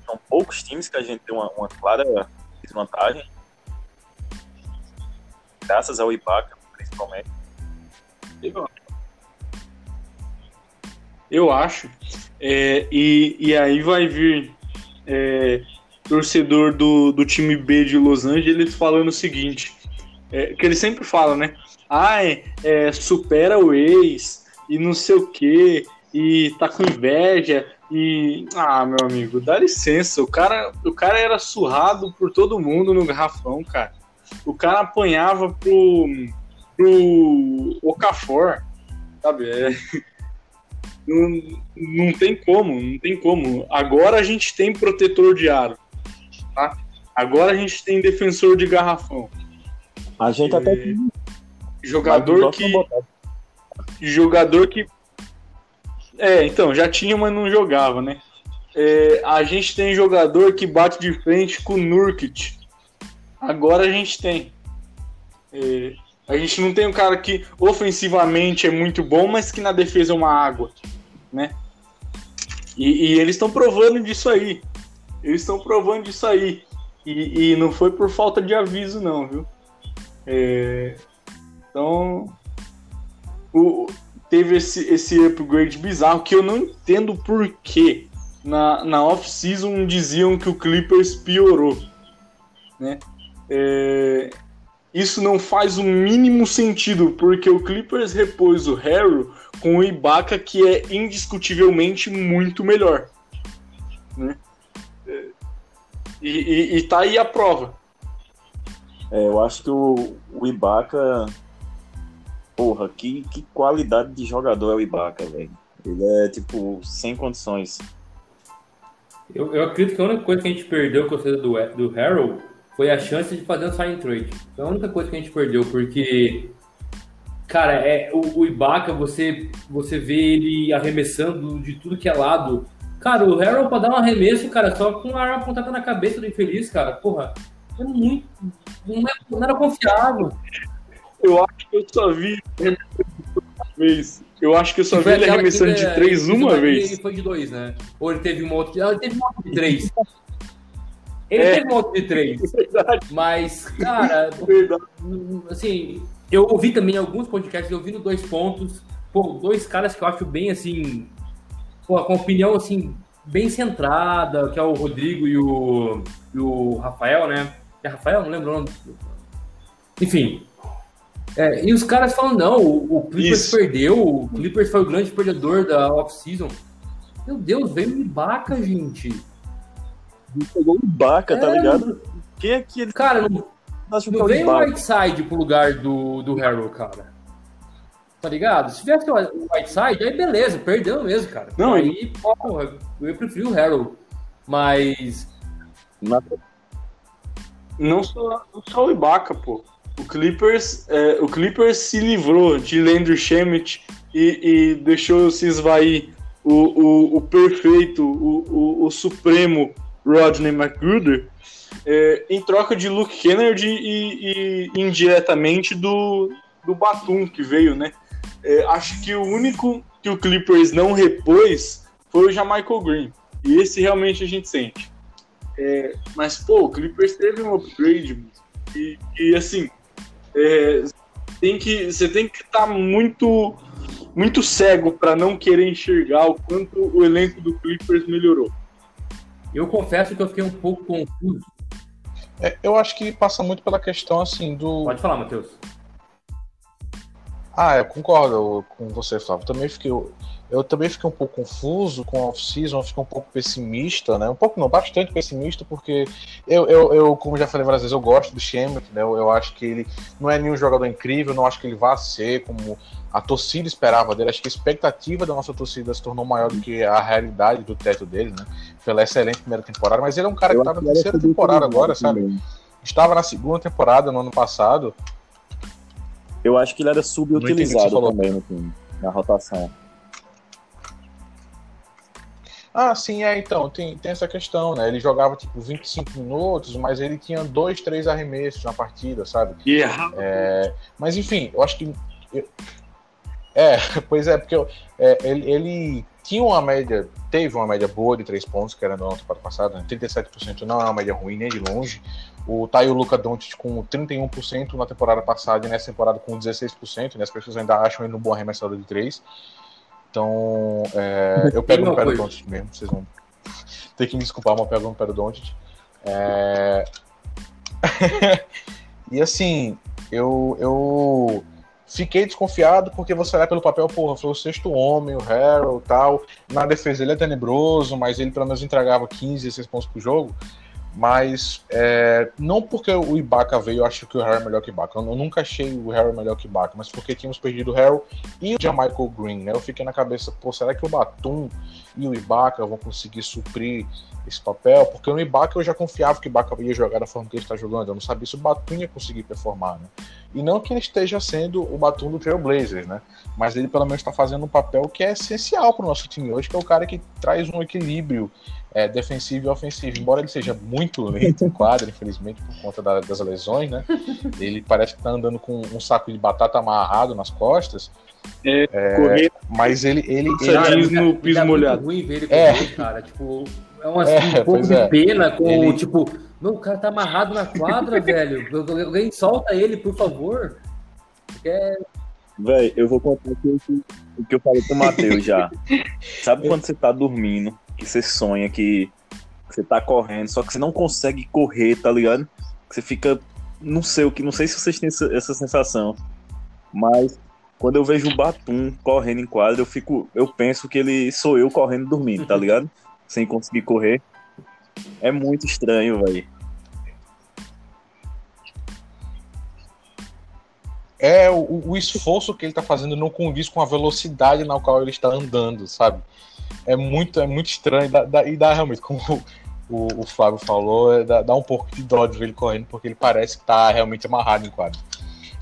São poucos times que a gente tem uma, uma clara desvantagem. Graças ao Ibaka, principalmente. Eu acho. É, e, e aí vai vir é, torcedor do, do time B de Los Angeles falando o seguinte: é, que ele sempre fala, né? ai, é, supera o ex e não sei o que, e tá com inveja. E, ah, meu amigo, dá licença. O cara, o cara era surrado por todo mundo no garrafão, cara. O cara apanhava pro, pro Okafor, sabe? É, não, não tem como, não tem como. Agora a gente tem protetor de aro, tá? Agora a gente tem defensor de garrafão. A gente é... até Jogador que. Jogador que. É, então, já tinha, mas não jogava, né? É, a gente tem jogador que bate de frente com o Nurkic. Agora a gente tem. É, a gente não tem um cara que ofensivamente é muito bom, mas que na defesa é uma água. né? E, e eles estão provando disso aí. Eles estão provando disso aí. E, e, não foi por falta de aviso, não, viu? É, então, o, teve esse, esse upgrade bizarro que eu não entendo por que na, na off-season diziam que o Clippers piorou. Né? É, isso não faz o mínimo sentido, porque o Clippers repôs o Harry com o Ibaka, que é indiscutivelmente muito melhor. Né? É, e, e, e tá aí a prova. É, eu acho que o, o Ibaka. Porra, que, que qualidade de jogador é o Ibaka, velho. Ele é, tipo, sem condições. Eu, eu acredito que a única coisa que a gente perdeu com saída do, do Harold foi a chance de fazer um sign trade. Foi a única coisa que a gente perdeu, porque, cara, é, o, o Ibaka, você, você vê ele arremessando de tudo que é lado. Cara, o Harold pra dar um arremesso, cara, só com a arma apontada na cabeça do infeliz, cara, porra, é muito. Não, é, não era confiável. Eu acho que eu só vi uma vez. Eu acho que eu só vi ele arremessando de três uma vez. Ele foi de dois, né? Ou ele teve uma outra. Ele teve uma outra de três. Ele é. teve um outro de três. Verdade. Mas, cara, Verdade. assim, eu ouvi também alguns podcasts, eu vi no dois pontos, pô, dois caras que eu acho bem assim, pô, com opinião assim, bem centrada, que é o Rodrigo e o, e o Rafael, né? É Rafael? Não lembro o nome. Enfim. É, e os caras falam, não, o, o Clippers Isso. perdeu, o Clippers foi o grande perdedor da off-season. Meu Deus, veio me baca, gente pegou o Ibaka, tá é, tá ligado? Quem é que ele. Cara, não, não vem o Whiteside pro lugar do, do Harold, cara. Tá ligado? Se tivesse o Whiteside, aí beleza, perdeu mesmo, cara. Não, aí, porra, eu prefiro o Harold. Mas. Não só, não só o Ibaka, pô. O Clippers, é, o Clippers se livrou de Landry Shamet e, e deixou se esvair o, o, o perfeito, o, o, supremo Rodney McGruder, é, em troca de Luke Kennedy e, e indiretamente do, do Batum que veio, né? É, acho que o único que o Clippers não repôs foi o Jamaica Green. E esse realmente a gente sente. É, mas, pô, o Clippers teve um upgrade. E, e assim, é, tem que, você tem que estar tá muito, muito cego para não querer enxergar o quanto o elenco do Clippers melhorou. Eu confesso que eu fiquei um pouco confuso. É, eu acho que passa muito pela questão assim do. Pode falar, Matheus. Ah, eu concordo com você, Flávio. Também fiquei, eu também fiquei um pouco confuso com a off-season, fiquei um pouco pessimista, né? Um pouco não, bastante pessimista, porque eu, eu, eu como já falei várias vezes, eu gosto do Shemet, né? Eu, eu, acho que ele não é nenhum jogador incrível, não acho que ele vá ser como a torcida esperava dele. Acho que a expectativa da nossa torcida se tornou maior do que a realidade do teto dele, né? Pela excelente primeira temporada, mas ele é um cara que tá na terceira temporada agora, sabe? Estava na segunda temporada no ano passado. Eu acho que ele era subutilizado também no time, na rotação. Ah, sim, é, então, tem, tem essa questão, né? Ele jogava, tipo, 25 minutos, mas ele tinha dois, três arremessos na partida, sabe? Yeah. É, mas, enfim, eu acho que... Eu, é, pois é, porque eu, é, ele, ele, tinha uma média, teve uma média boa de três pontos, que era no ano passado, né? 37% não é uma média ruim, nem de longe. O Taio Luca Doncic com 31% na temporada passada e nessa temporada com 16%, né? As pessoas ainda acham ele um bom arremessador de três. Então, é, eu pego no pé do Doncic mesmo, vocês vão ter que me desculpar, mas eu pego no pé do Doncic. É... e assim, eu, eu fiquei desconfiado porque você olhar pelo papel, porra, foi o sexto homem, o Harold tal. Na defesa ele é tenebroso, mas ele pelo menos entregava 15, 16 pontos por jogo. Mas é, não porque o Ibaka veio, eu acho que o Harry é melhor que o Ibaka. Eu, nunca achei o Harry melhor que o Ibaka, mas porque tínhamos perdido o Harry e o Jamichael Green, né? Eu fiquei na cabeça, pô, será que o Batum e o Ibaka vão conseguir suprir esse papel? Porque no Ibaka eu já confiava que o Ibaka ia jogar da forma que ele está jogando. Eu não sabia se o Batum ia conseguir performar, né? E não que ele esteja sendo o Batum do Trailblazers, né? Mas ele pelo menos está fazendo um papel que é essencial para o nosso time hoje, que é o cara que traz um equilíbrio é, defensivo e ofensivo. Embora ele seja muito lento em quadra, infelizmente, por conta da, das lesões, né? Ele parece que tá andando com um saco de batata amarrado nas costas. É, É, correr mas ele, ele, ele- Cara, Cara, no piso molhado. Ruim ver ele É. correr, cara. Tipo, é um, assim, É, um pouco de é. pena com, Ele- tipo, não, o cara tá amarrado na quadra, velho. Alguém solta ele, por favor. Porque é- Véi, eu vou contar o que, eu- o que eu falei pro Matheus já. Sabe quando você tá dormindo, que você sonha que você tá correndo, só que você não consegue correr, tá ligado? Que você fica. Não sei o que, não sei se vocês têm essa sensação. Mas quando eu vejo o Batum correndo em quadra, eu fico. Eu penso que ele sou eu correndo dormindo, tá ligado? Sem conseguir correr. É muito estranho, velho. é o, o esforço que ele tá fazendo não condiz com a velocidade na qual ele está andando, sabe? É muito, é muito estranho dá- dá- e dá realmente, como o, o Flávio falou, é, dá, dá um pouco de dó de ver ele correndo, porque ele parece que tá realmente amarrado em quadro.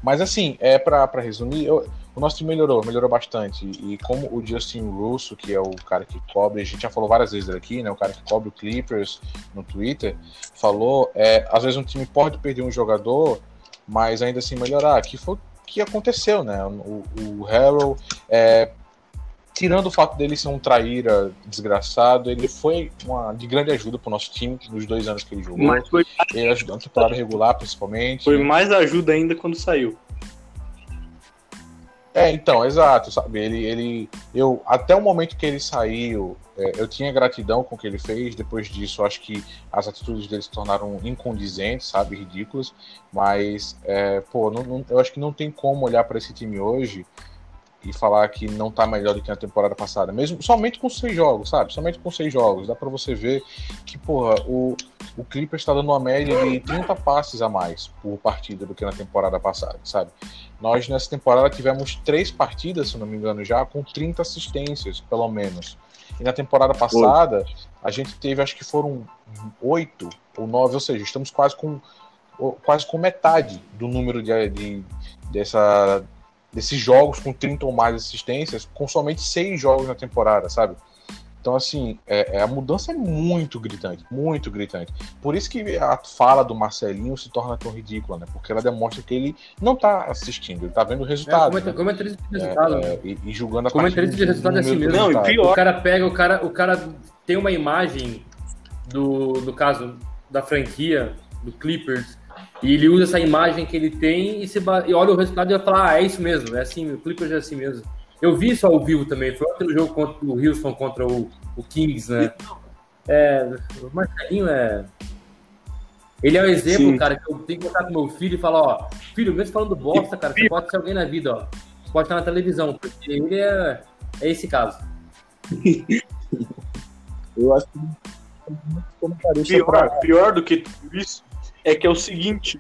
Mas assim, é pra, pra resumir, eu- o nosso time melhorou, melhorou bastante. E como o Justin Russo, que é o cara que cobre, a gente já falou várias vezes aqui, né? O cara que cobre o Clippers no Twitter, falou, é, às vezes um time pode perder um jogador, mas ainda assim melhorar. Que foi o que aconteceu, né? O, o Harrell, é, tirando o fato dele ser um traíra desgraçado, ele foi uma, de grande ajuda pro nosso time nos dois anos que ele jogou. Mas foi, Ele ajudou na temporada regular, principalmente. foi mais ajuda ainda quando saiu. É, então, exato, sabe? Ele, ele, eu até o momento que ele saiu, é, eu tinha gratidão com o que ele fez. Depois disso, acho que as atitudes dele se tornaram incondizentes, sabe, ridículas. Mas, é, pô, não- não- eu acho que não tem como olhar para esse time hoje e falar que não tá melhor do que na temporada passada, mesmo somente com seis jogos, sabe? Somente com seis jogos, dá para você ver que, porra, o, o Clippers está dando uma média de 30 passes a mais por partida do que na temporada passada, sabe? Nós nessa temporada tivemos três partidas, se não me engano, já com 30 assistências, pelo menos. E na temporada passada, a gente teve, acho que foram oito ou nove, ou seja, estamos quase com quase com metade do número de, de- dessa, desses jogos com 30 ou mais assistências, com somente seis jogos na temporada, sabe? Então, assim, é, é- a mudança é muito gritante, muito gritante. Por isso que a fala do Marcelinho se torna tão ridícula, né? Porque ela demonstra que ele não tá assistindo, ele tá vendo o é, resultado. comenta- né? comentarista de É, resultado. é, e, e julgando a Comentarista de do resultado é assim mesmo. Não, e pior- O cara pega, o cara, o cara tem uma imagem do, do caso da franquia, do Clippers, e ele usa essa imagem que ele tem e, se e olha o resultado e vai falar, ah, é isso mesmo, é assim, o Clippers é assim mesmo. Eu vi isso ao vivo também, foi ontem no jogo contra o Houston contra o, o Kings, né? É, o Marcelinho é. Ele é o exemplo, Sim. cara, que eu tenho que contar com meu filho e falar, ó, filho, mesmo falando bosta, cara, você pode ser alguém na vida, ó. Você pode estar na televisão, porque ele é, é esse caso. Eu acho que Pior, pior do que tudo isso é que é o seguinte: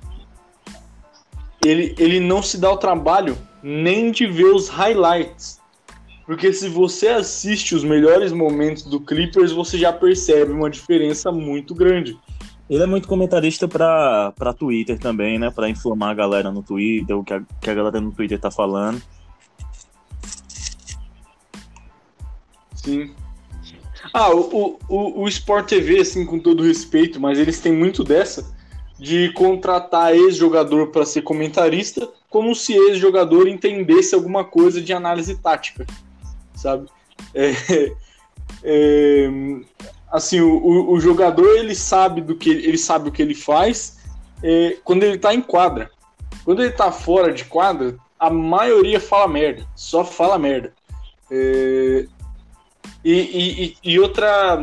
ele, ele não se dá o trabalho nem de ver os highlights. Porque se você assiste os melhores momentos do Clippers, você já percebe uma diferença muito grande. Ele é muito comentarista pra Twitter também, né? Pra inflamar a galera no Twitter, o que a, que a galera no Twitter tá falando. Sim. Ah, o, o, o, o Sport TV, assim, com todo respeito, mas eles têm muito dessa de contratar ex-jogador para ser comentarista, como se ex-jogador entendesse alguma coisa de análise tática, sabe? É, é, assim, o, o, jogador ele sabe do que ele sabe o que ele faz é, quando ele tá em quadra. Quando ele tá fora de quadra, a maioria fala merda, só fala merda. É, e, e- e- e outra,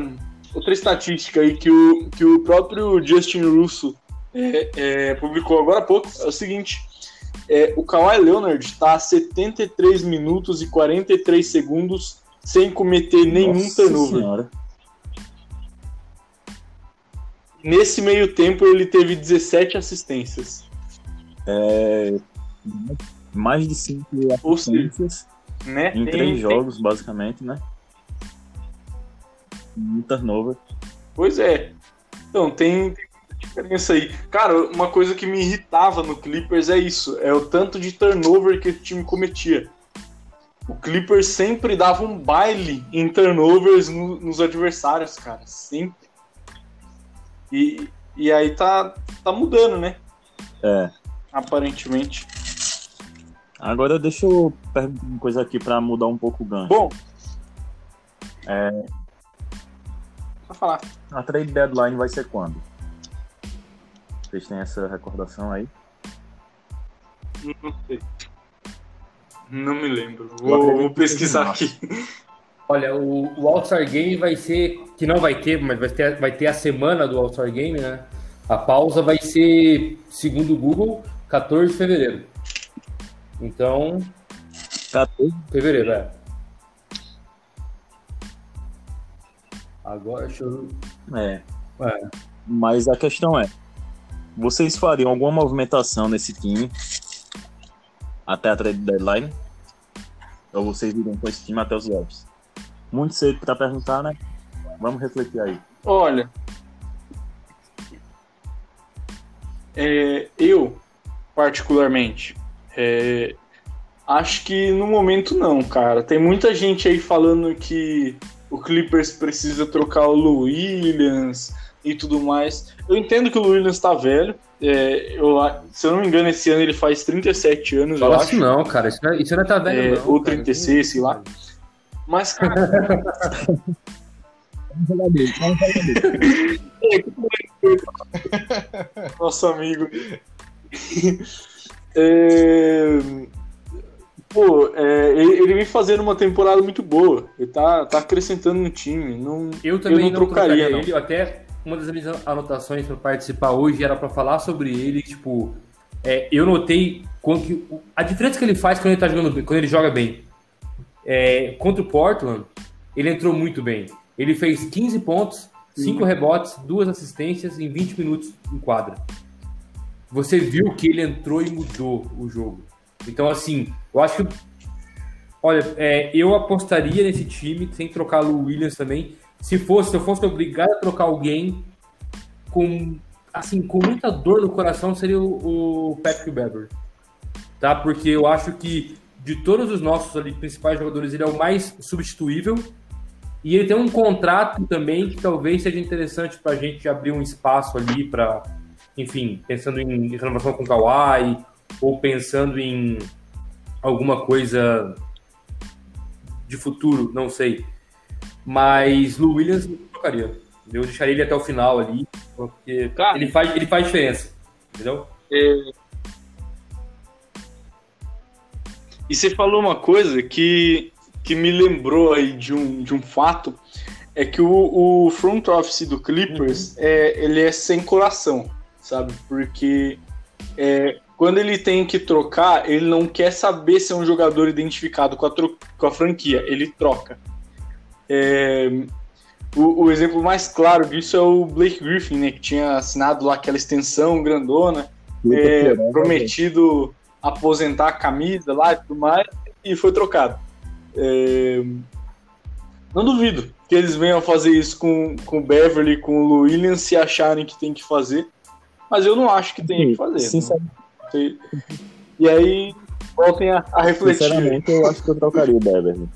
outra estatística aí que o, que o próprio Justin Russo é, é, publicou agora há pouco é o seguinte: é, o Kawhi Leonard está a 73 minutos e 43 segundos sem cometer nenhum Nossa turnover. Senhora. Nesse meio tempo, ele teve 17 assistências. É, mais de cinco Ou seja, assistências né? em Tem- três tem- jogos, basicamente, né? Um turnover. Pois é. Então, tem, tem diferença aí. Cara, uma coisa que me irritava no Clippers é isso: é o tanto de turnover que o time cometia. O Clippers sempre dava um baile em turnovers no- nos adversários, cara. Sempre. E, E aí tá, tá mudando, né? É. Aparentemente. Agora deixa eu perguntar uma coisa aqui pra mudar um pouco o gancho. Bom. É. Pra falar. A trade deadline vai ser quando? Vocês têm essa recordação aí? Não sei. Não me lembro. Vou, vou pesquisar aqui. Olha, o, o All-Star Game vai ser, que não vai ter, mas vai ter, vai ter a semana do All-Star Game, né? A pausa vai ser, segundo o Google, 14 de fevereiro. Então, 14. fevereiro, é. Agora, deixa eu... É. É. Mas a questão é: vocês fariam alguma movimentação nesse time até a trade deadline? Ou vocês iriam com esse time até os playoffs? Muito cedo pra perguntar, né? Vamos refletir aí. Olha. é, eu, particularmente, é, acho que no momento não, cara. Tem muita gente aí falando que o Clippers precisa trocar o Lou Williams e tudo mais. Eu entendo que o Williams tá velho. é, eu, se eu não me engano, esse ano ele faz 37 anos, eu Fala acho. assim não, cara. Isso não, é- isso não é tá velho, É, não. ou cara. 36, sei lá. Mas, cara, nosso amigo. É, Pô, é, ele, ele vem fazendo uma temporada muito boa. Ele tá, tá acrescentando no time. Não, Eu também não não, trocaria, trocaria, não. ele. Eu Até uma das minhas anotações para participar hoje era para falar sobre ele. Tipo, é, eu notei que, a diferença que ele faz quando ele tá jogando bem, quando ele joga bem. É, contra o Portland, ele entrou muito bem. Ele fez 15 pontos, 5 rebotes, duas assistências em 20 minutos em quadra. Você viu que ele entrou e mudou o jogo. Então, assim, eu acho que Olha, é, eu apostaria nesse time, sem trocar o Williams também. Se fosse, se eu fosse obrigado a trocar alguém com assim, com muita dor no coração, seria o, o Patrick Beverly. Tá? Porque eu acho que de todos os nossos ali, principais jogadores, ele é o mais substituível. E ele tem um contrato também que talvez seja interessante para a gente abrir um espaço ali para, enfim, pensando em renovação com o Kawhi ou pensando em alguma coisa de futuro, não sei. Mas Lou Williams eu trocaria. Eu deixaria ele até o final ali, porque Cara. ele, faz, ele faz diferença. Entendeu? E você falou uma coisa que, que me lembrou aí de um, de um fato, é que o, o front office do Clippers, é, ele é sem coração, sabe? Porque é, quando ele tem que trocar, ele não quer saber se é um jogador identificado com a, com a franquia, ele troca. É, o, o exemplo mais claro disso é o Blake Griffin, né, que tinha assinado lá aquela extensão grandona, é, prometido aposentar a camisa lá e tudo mais, e foi trocado. É, Não duvido que eles venham fazer isso com, com o Beverly, com o Williams, se acharem que tem que fazer, mas eu não acho que tem que fazer. Sinceramente, Não sei. E aí, voltem a, a refletir. Sinceramente, eu acho que eu trocaria o Beverly.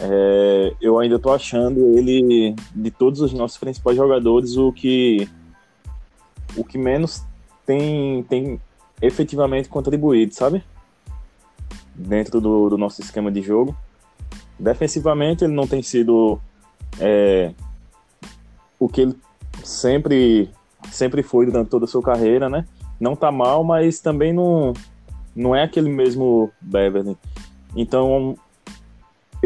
É, eu ainda tô achando ele, de todos os nossos principais jogadores, o que o que menos tem, tem efetivamente contribuído, sabe? Dentro do, do nosso esquema de jogo. Defensivamente, ele não tem sido é, o que ele sempre, sempre foi durante toda a sua carreira, né? Não tá mal, mas também não, não é aquele mesmo Beverly. Então,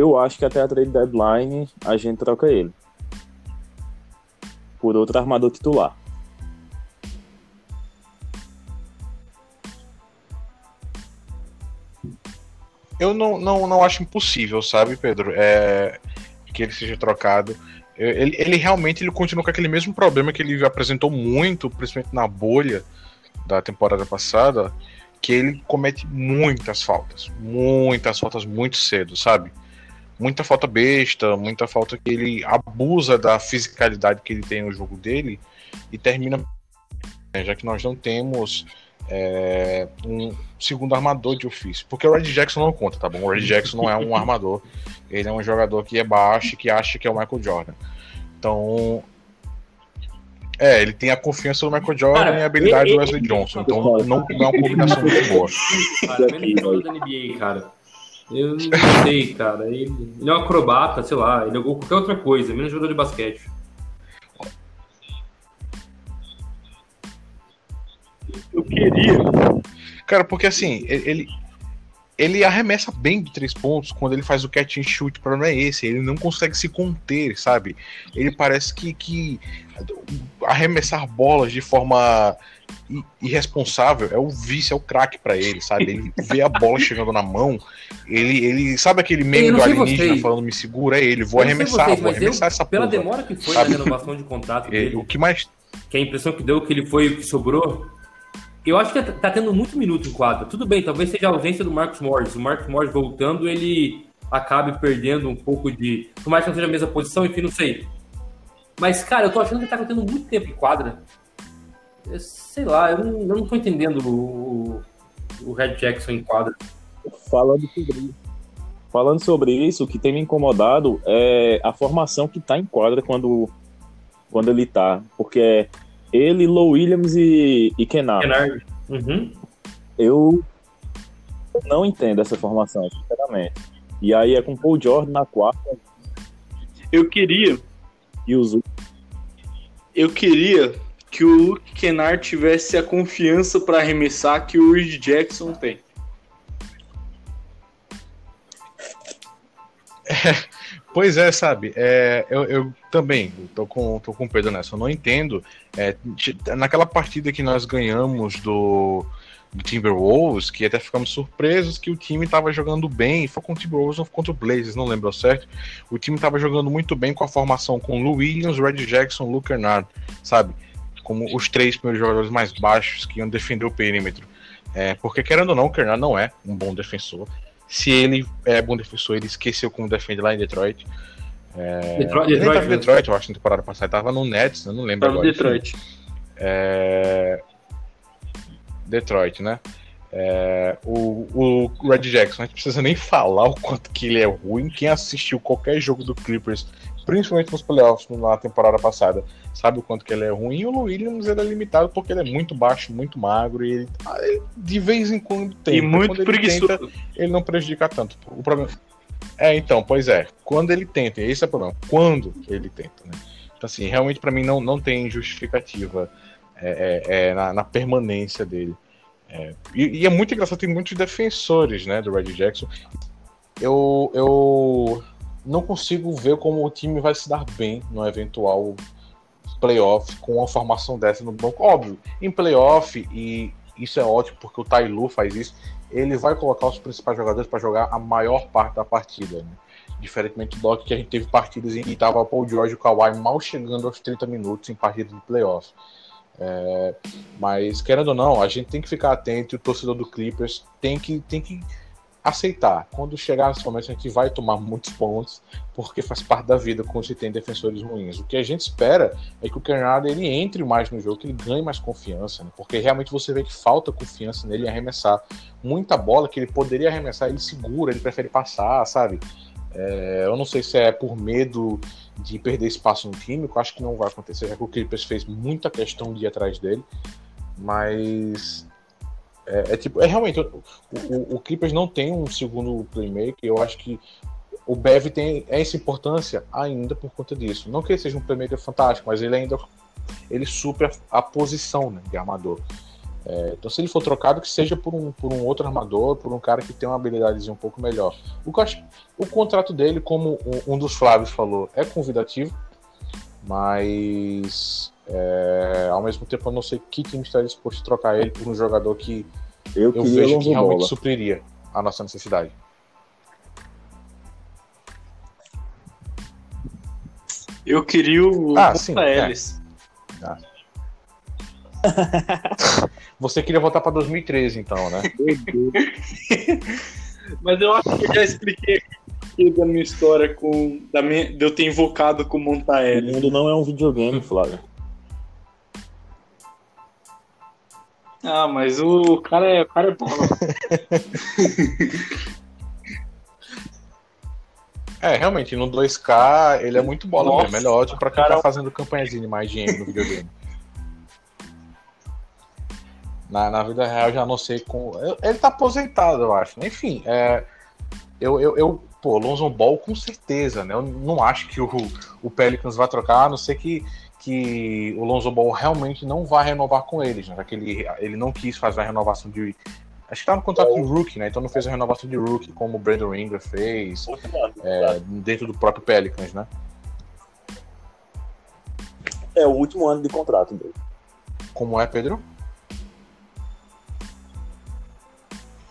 eu acho que até a trade deadline a gente troca ele por outro armador titular. Eu não, não, não acho impossível, sabe, Pedro? É, que ele seja trocado. Ele, ele realmente ele continua com aquele mesmo problema que ele apresentou muito, principalmente na bolha da temporada passada, que ele comete muitas faltas. Muitas faltas muito cedo, sabe? Muita falta besta, muita falta que ele abusa da fisicalidade que ele tem no jogo dele e termina. né, Já que nós não temos é, um segundo armador de ofício. Porque o Red Jackson não conta, tá bom? O Red Jackson não é um armador. Ele é um jogador que é baixo e que acha que é o Michael Jordan. Então, É, ele tem a confiança do Michael Jordan Cara, e a habilidade ele- do Wesley Johnson. Então não, não é uma combinação muito boa. Cara, jogador da NBA, cara. Eu não sei, cara. Ele, ele é um acrobata, sei lá. Ele jogou qualquer outra coisa, menos jogador de basquete. Eu queria. Cara, porque assim, ele, ele arremessa bem de três pontos quando ele faz o catch and shoot. O problema é esse, ele não consegue se conter, sabe? Ele parece que, que arremessar bolas de forma irresponsável é o vício, é o craque pra ele, sabe? Ele vê a bola chegando na mão, ele, ele sabe aquele meme do alienígena vocês. falando me segura, é ele, vou arremessar, vocês, vou arremessar eu, essa Pela porra. demora que foi sabe? na renovação de contrato É, dele, O que mais que a impressão que deu que ele foi o que sobrou, eu acho que tá tendo muito minuto em quadra. Tudo bem, talvez seja a ausência do Marcos Morris. O Marcos Morris voltando, ele acabe perdendo um pouco de. Por mais que não seja a mesma posição, enfim, não sei. Mas, cara, eu tô achando que tá tendo muito tempo em quadra. Eu sei lá, eu não, eu não tô entendendo o, o Red Jackson em quadra. Falando sobre. Falando sobre isso, o que tem me incomodado é a formação que tá em quadra quando, quando ele tá. Porque ele, Low Williams e, e Kennard. Kennard. Uhum. Eu não entendo essa formação, sinceramente. E aí é com Paul George na quarta Eu queria. e os Eu queria que o Luke Kennard tivesse a confiança pra arremessar que o Reed Jackson tem. Pois é, sabe? É, eu, eu também tô com, tô com o Pedro nessa. Eu não entendo. É, naquela partida que nós ganhamos do, do Timberwolves, que até ficamos surpresos que o time estava jogando bem. Foi contra o Timberwolves ou contra o Blazers, não lembro certo. O time estava jogando muito bem com a formação com Lou Williams, Red Jackson, Luke Kennard, sabe? Como os três primeiros jogadores mais baixos que iam defender o perímetro. É, porque, querendo ou não, o Kennard não é um bom defensor. Se ele é bom defensor, ele esqueceu como defende lá em Detroit. Detroit, Ele nem tava Detroit, em? Detroit, eu acho, na temporada passada. Tava no Nets, eu não lembro Tava agora. Detroit. É... Detroit, né? É, o, o Red Jackson, a gente não precisa nem falar o quanto que ele é ruim. Quem assistiu qualquer jogo do Clippers, principalmente nos playoffs na temporada passada, sabe o quanto que ele é ruim. E o Williams ele é limitado porque ele é muito baixo, muito magro e ele, ele de vez em quando tem. E muito ele preguiçoso. tenta, ele não prejudica tanto. O problema é, então, pois é, quando ele tenta, esse é o problema, quando ele tenta, né? Então, assim, realmente pra mim não, não tem justificativa é, é, é, na, na permanência dele. É, e, e é muito engraçado, tem muitos defensores, né, do Red Jackson. Eu, eu não consigo ver como o time vai se dar bem no eventual playoff com uma formação dessa no banco. Óbvio, em playoff, e isso é ótimo porque o Tai Lu faz isso, ele vai colocar os principais jogadores para jogar a maior parte da partida. Né? Diferentemente do que a gente teve partidas em que estava Paul George e o Kawhi mal chegando aos 30 minutos em partida de playoff. É, mas, querendo ou não, a gente tem que ficar atento e o torcedor do Clippers tem que, tem que aceitar. Quando chegar nesse momento, a gente vai tomar muitos pontos, porque faz parte da vida quando se tem defensores ruins. O que a gente espera é que o Kernard ele entre mais no jogo, que ele ganhe mais confiança, né? porque realmente você vê que falta confiança nele em arremessar. Muita bola que ele poderia arremessar, ele segura, ele prefere passar, sabe? É, eu não sei se é por medo de perder espaço no time, que eu acho que não vai acontecer, já que o Clippers fez muita questão de ir atrás dele, mas é, é tipo, é realmente o, o, o, Clippers não tem um segundo playmaker, eu acho que o Bev tem essa importância ainda por conta disso. Não que ele seja um playmaker fantástico, mas ele ainda ele super a posição né, de armador. É, então, se ele for trocado, que seja por um, por um outro armador, por um cara que tem uma habilidade um pouco melhor. O, que acho, o contrato dele, como um dos Flávios falou, é convidativo, mas é, ao mesmo tempo eu não sei que time está disposto a trocar ele por um jogador que eu, eu vejo que realmente bola. supriria a nossa necessidade. Eu queria o ah, sim. É. Ah. Você queria voltar para 2013, então, né? Mas eu acho que eu já expliquei aqui da minha história com. Da minha, de eu ter invocado com o Montael. O mundo não é um videogame, Flávio. Ah, mas o cara é, o cara é bola. é, realmente, no 2K ele é muito bola mesmo. Ele é ótimo pra quem tá cara... tá fazendo campanhazinha de mais dinheiro no videogame. Na, na vida real, já não sei com. Ele tá aposentado, eu acho. Enfim, é, eu, eu, eu pô, Lonzo Ball com certeza, né? Eu não acho que o, o Pelicans vai trocar, a não ser que, que o Lonzo Ball realmente não vai renovar com eles, né? Já que ele, ele não quis fazer a renovação de. Acho que tá no contrato de rookie, né? Então não fez a renovação de rookie, como o Brandon Ingram fez é, dentro do próprio Pelicans, né? É o último ano de contrato dele. Como é, Pedro?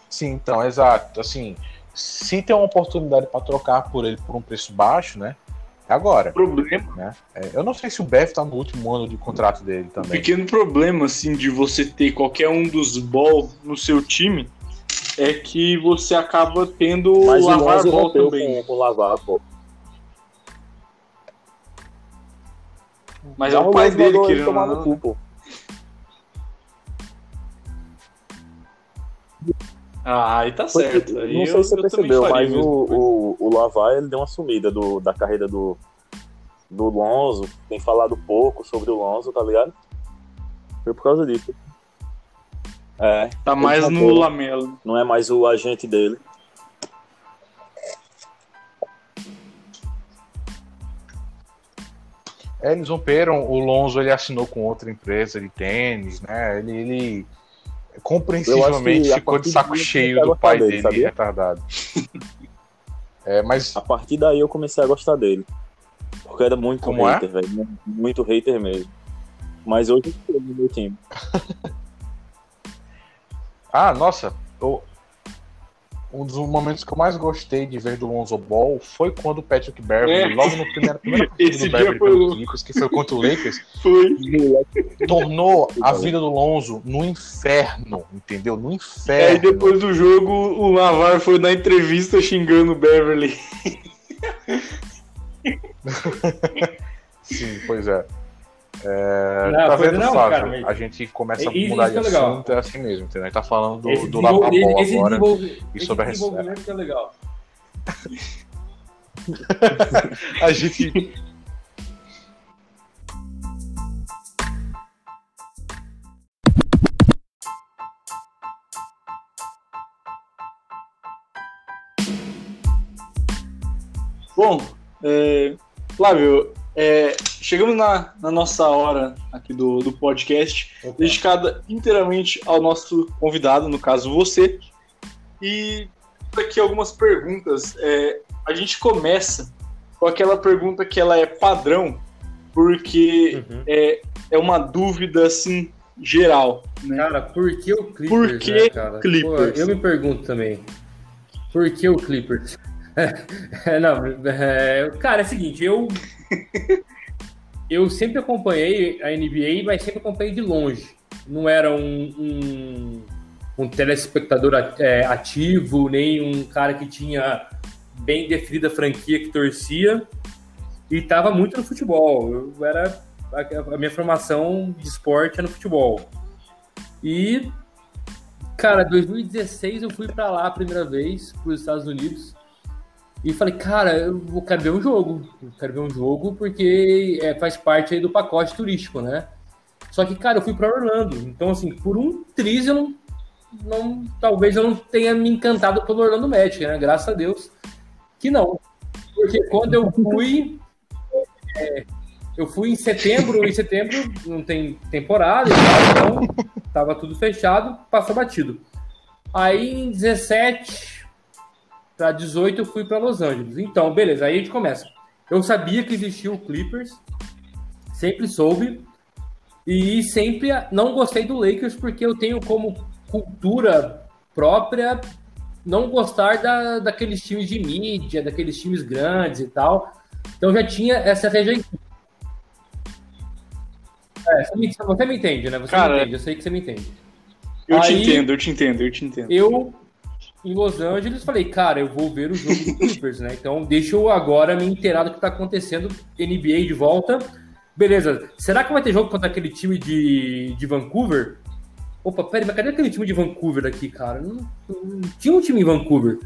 Sim, então, exato. Assim, se tem uma oportunidade para trocar por ele por um preço baixo, né? Agora. Problema. Né? É, eu não sei se o Bev tá no último ano de contrato dele também. pequeno problema, assim, de você ter qualquer um dos ball no seu time é que você acaba tendo Mas lavar o ball rompeu também. com, com lavar, pô. Mas é o pai dele que tomar no não, cu, pô. Ah, aí tá certo. Aí não eu- sei se você percebeu, mas o, o, o Lavar ele deu uma sumida do, da carreira do, do Lonzo. Tem falado pouco sobre o Lonzo, tá ligado? Foi por causa disso. É, Tá mais no acabou. Lamelo. não é mais o agente dele. É, eles romperam, o Lonzo ele assinou com outra empresa de tênis, né? Ele, ele compreensivelmente ficou de saco cheio do pai dele, sabia? retardado. É, mas A partir daí eu comecei a gostar dele. Porque era muito Como é? hater, velho. Muito hater mesmo. Mas hoje eu no meu time. Ah, nossa, eu- um dos momentos que eu mais gostei de ver do Lonzo Ball foi quando o Patrick Beverly, É. logo no primeiro, primeiro Esse do Beverly pelo. Clippers, que foi contra o Lakers, Foi. tornou a vida do Lonzo no inferno, entendeu? No Aí inferno. depois do jogo, o Lavar foi na entrevista xingando o Beverly. Sim, pois é. É, Não, tá vendo, não, Flávio? cara, mas- A gente começa a mudar isso de é legal. assunto, é assim mesmo, entendeu? A gente tá falando do, esse do desenvol- bola esse agora. desenvolve- e esse sobre a res- desenvolvimento que é legal. A gente. Bom, é, Flávio, é, chegamos na, na nossa hora aqui do, do podcast, Opa. dedicada inteiramente ao nosso convidado, no caso você. E aqui algumas perguntas. É, a gente começa com aquela pergunta que ela é padrão, porque Uhum. é, é uma dúvida assim geral. Né? Cara, por que o Clippers, Por que né, cara? Clippers? Pô, eu me pergunto também. Por que o Clippers? É, não, é, cara, é o seguinte, eu eu sempre acompanhei a NBA, mas sempre acompanhei de longe. Não era um, um, um telespectador é, ativo, nem um cara que tinha bem definida a franquia que torcia e estava muito no futebol. Eu era a, minha formação de esporte é no futebol. E cara, 2016 eu fui para lá a primeira vez para os Estados Unidos e falei, cara, eu quero ver um jogo, eu quero ver um jogo porque é, faz parte aí do pacote turístico, né? Só que, cara, eu fui para Orlando, então assim, por um triz eu não, não, talvez eu não tenha me encantado pelo Orlando Magic, né? Graças a Deus que não, porque quando eu fui é, eu fui em setembro, em setembro não tem temporada então tava tudo fechado, passou batido. Aí em 17 para 18 eu fui para Los Angeles. Então, beleza, aí a gente começa. Eu sabia que existia o Clippers, sempre soube, e sempre não gostei do Lakers porque eu tenho como cultura própria não gostar da, daqueles times de mídia, daqueles times grandes e tal. Então já tinha essa rejeição. É, você, me, você me entende, né? Você Cara, me entende, eu sei que você me entende. Eu te Aí- entendo, eu te entendo, eu te entendo. Eu, em Los Angeles, falei, cara, eu vou ver o jogo do Clippers, né? Então deixa eu agora me inteirar do que tá acontecendo, NBA de volta. Beleza, será que vai ter jogo contra aquele time de, de Vancouver? Opa, peraí, mas cadê aquele time de Vancouver aqui, cara? Não, não tinha um time em Vancouver.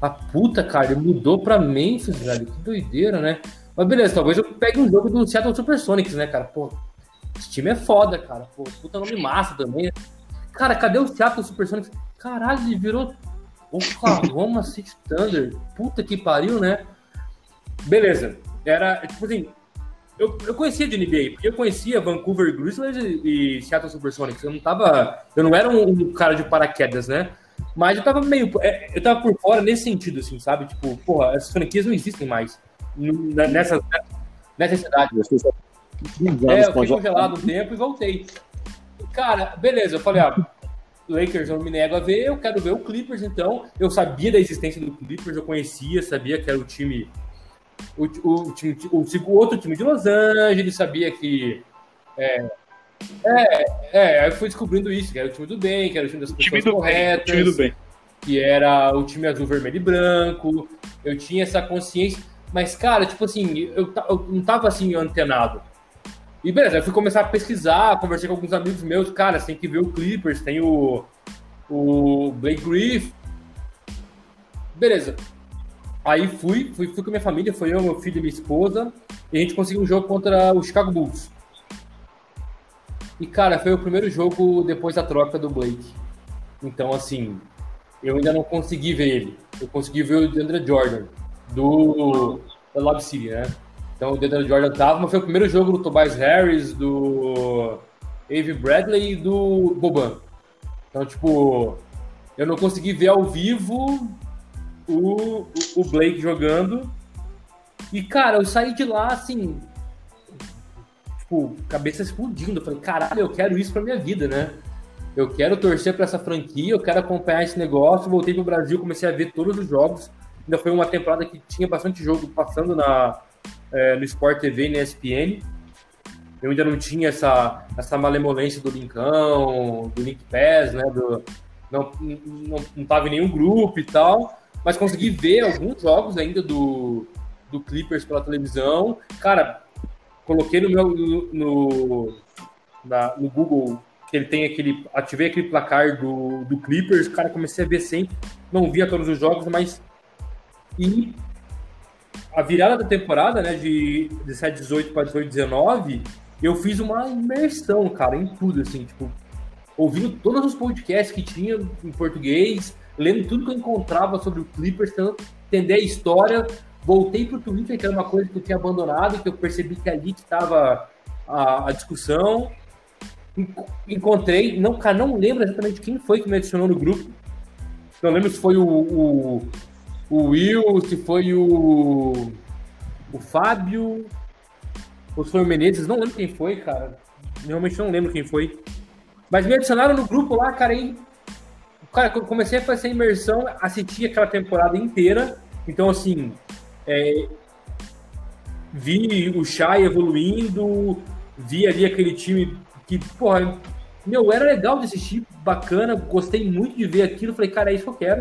A puta, cara, ele mudou pra Memphis, velho. Que doideira, né? Mas beleza, talvez eu pegue um jogo do Seattle Supersonics, né, cara? Pô, esse time é foda, cara. Pô, puta nome massa também. né? cara, cadê o Seattle Supersonics? Caralho, ele virou Oklahoma City Thunder. Puta que pariu, né? Beleza. Era, tipo assim, eu, eu conhecia de NBA, porque eu conhecia Vancouver Grizzlies e, e Seattle Supersonics. Eu não tava. Eu não era um, um, cara de paraquedas, né? Mas eu tava meio. É, eu tava por fora nesse sentido, assim, sabe? Tipo, porra, essas franquias não existem mais. Nessa, nessa cidade. É, eu fiquei congelado um tempo e voltei. Cara, beleza, eu falei, ah, Lakers eu não me nego a ver, eu quero ver o Clippers, então. Eu sabia da existência do Clippers, eu conhecia, sabia que era o time o, o, time, o, o outro time de Los Angeles, sabia que. É, é, é, aí fui descobrindo isso, que era o time do bem, que era o time das pessoas time corretas. Bem, time do bem. Que era o time azul, vermelho e branco. Eu tinha essa consciência. Mas, cara, tipo assim, eu, eu não tava assim antenado. E beleza, eu fui começar a pesquisar, conversei com alguns amigos meus, cara, você tem que ver o Clippers, tem o, o Blake Griffin. Beleza, Aí fui, fui, fui com minha família, foi eu, meu filho e minha esposa, e a gente conseguiu um jogo contra o Chicago Bulls. E, cara, foi o primeiro jogo depois da troca do Blake. Então, assim, eu ainda não consegui ver ele. Eu consegui ver o DeAndre Jordan, do Lab City, né? Então, o DeAndre Jordan tava, mas foi o primeiro jogo do Tobias Harris, do Avery Bradley e do Boban. Então, tipo, eu não consegui ver ao vivo o, o Blake jogando. E, cara, eu saí de lá assim. Tipo, cabeça explodindo. Eu falei, caralho, eu quero isso pra minha vida, né? Eu quero torcer para essa franquia, eu quero acompanhar esse negócio. Voltei pro Brasil, comecei a ver todos os jogos. Ainda foi uma temporada que tinha bastante jogo passando na, é, no Sport TV e na ESPN. Eu ainda não tinha essa, essa malemolência do Linkão, do Link Pass, né? Do, não, não, não tava em nenhum grupo e tal mas consegui ver alguns jogos ainda do, do Clippers pela televisão. Cara, coloquei no meu no, no, na, no Google que ele tem aquele. Ativei aquele placar do, do Clippers, cara, comecei a ver sempre. Não via todos os jogos, mas. E a virada da temporada, né, de 17, 18 para 18, 19, eu fiz uma imersão, cara, em tudo, assim, tipo, ouvindo todos os podcasts que tinha em português, lendo tudo que eu encontrava sobre o Clippers, tentando entender a história. Voltei para o Twitter, que era uma coisa que eu tinha abandonado, que eu percebi que ali estava a, a, discussão. Encontrei, não, cara, não lembro exatamente quem foi que me adicionou no grupo. Não lembro se foi o, o, o Will, se foi o, o Fábio, ou se foi o Menezes, não lembro quem foi, cara. Realmente não lembro quem foi. Mas me adicionaram no grupo lá, cara, e Cara, eu comecei a fazer imersão, assisti aquela temporada inteira. Então, assim, é, vi o Shai evoluindo, vi ali aquele time que, porra, meu, era legal de assistir, bacana, gostei muito de ver aquilo. Falei, cara, é isso que eu quero.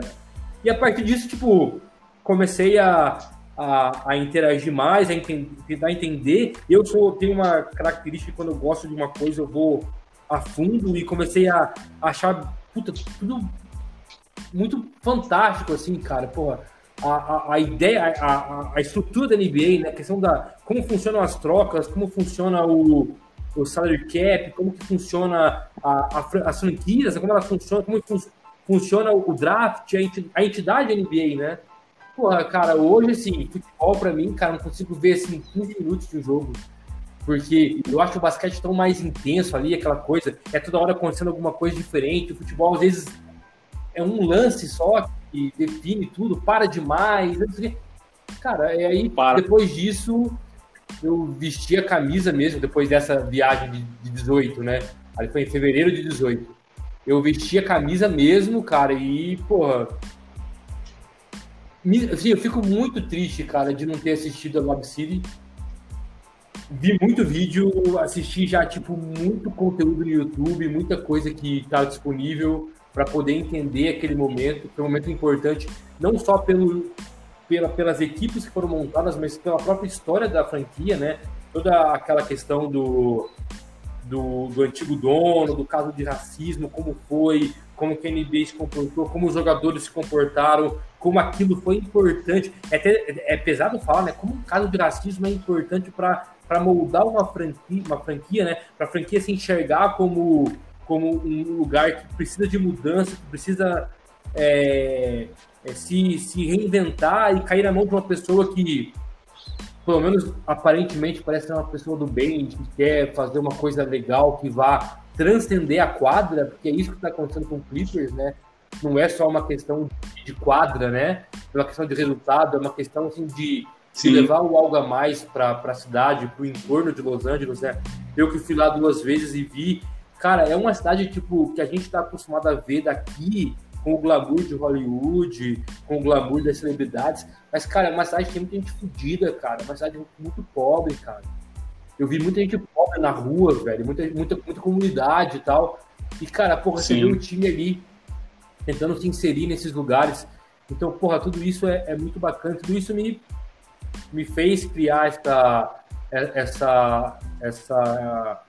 E a partir disso, tipo, comecei a, a, a interagir mais, a entender, tentar entender. Eu sou, tenho uma característica que quando eu gosto de uma coisa, eu vou a fundo e comecei a achar puta, tudo muito fantástico, assim, cara. Porra, a, a, a ideia, a, a, estrutura da NBA, né? A questão da como funcionam as trocas, como funciona o, o salary cap, como que funciona a, a, as franquias, como elas funcionam, como funciona o draft, a entidade da NBA, né? Porra, cara, hoje, assim, futebol pra mim, cara, não consigo ver, assim, 15 minutos de um jogo porque eu acho o basquete tão mais intenso ali, aquela coisa, é toda hora acontecendo alguma coisa diferente. O futebol, às vezes, é um lance só que define tudo, para demais. Cara, e aí, para. depois disso, eu vesti a camisa mesmo, depois dessa viagem de, de 18, né? Ali foi em fevereiro de 18. Eu vesti a camisa mesmo, cara, e, porra. Assim, eu fico muito triste, cara, de não ter assistido a Lab City vi muito vídeo, assisti já, tipo, muito conteúdo no YouTube, muita coisa que está disponível para poder entender aquele momento, que é um momento importante, não só pelo, pela, pelas equipes que foram montadas, mas pela própria história da franquia, né? Toda aquela questão do, do, do antigo dono, do caso de racismo, como foi, como que a NBA se comportou, como os jogadores se comportaram, como aquilo foi importante. É, até, é pesado falar, né? Como um caso de racismo é importante para moldar uma franquia, uma franquia, né? Para a franquia se enxergar como como um lugar que precisa de mudança, que precisa é, é, se, se reinventar e cair na mão de uma pessoa que, pelo menos aparentemente, parece ser uma pessoa do bem, que quer fazer uma coisa legal, que vá transcender a quadra, porque é isso que está acontecendo com o Clippers, né? Não é só uma questão de quadra, né? É uma questão de resultado, é uma questão assim, de, de levar o algo a mais para a cidade, para o entorno de Los Angeles, né? Eu que fui lá duas vezes e vi, cara, é uma cidade tipo que a gente está acostumado a ver daqui, com o glamour de Hollywood, com o glamour das celebridades. Mas, cara, é uma cidade que tem muita gente fodida, cara. É uma cidade muito pobre, cara. Eu vi muita gente pobre na rua, velho. Muita, muita, muita comunidade e tal. E, cara, porra, Sim. você vê o time ali tentando se inserir nesses lugares. Então, porra, tudo isso é, é muito bacana. Tudo isso me, me fez criar essa, essa, essa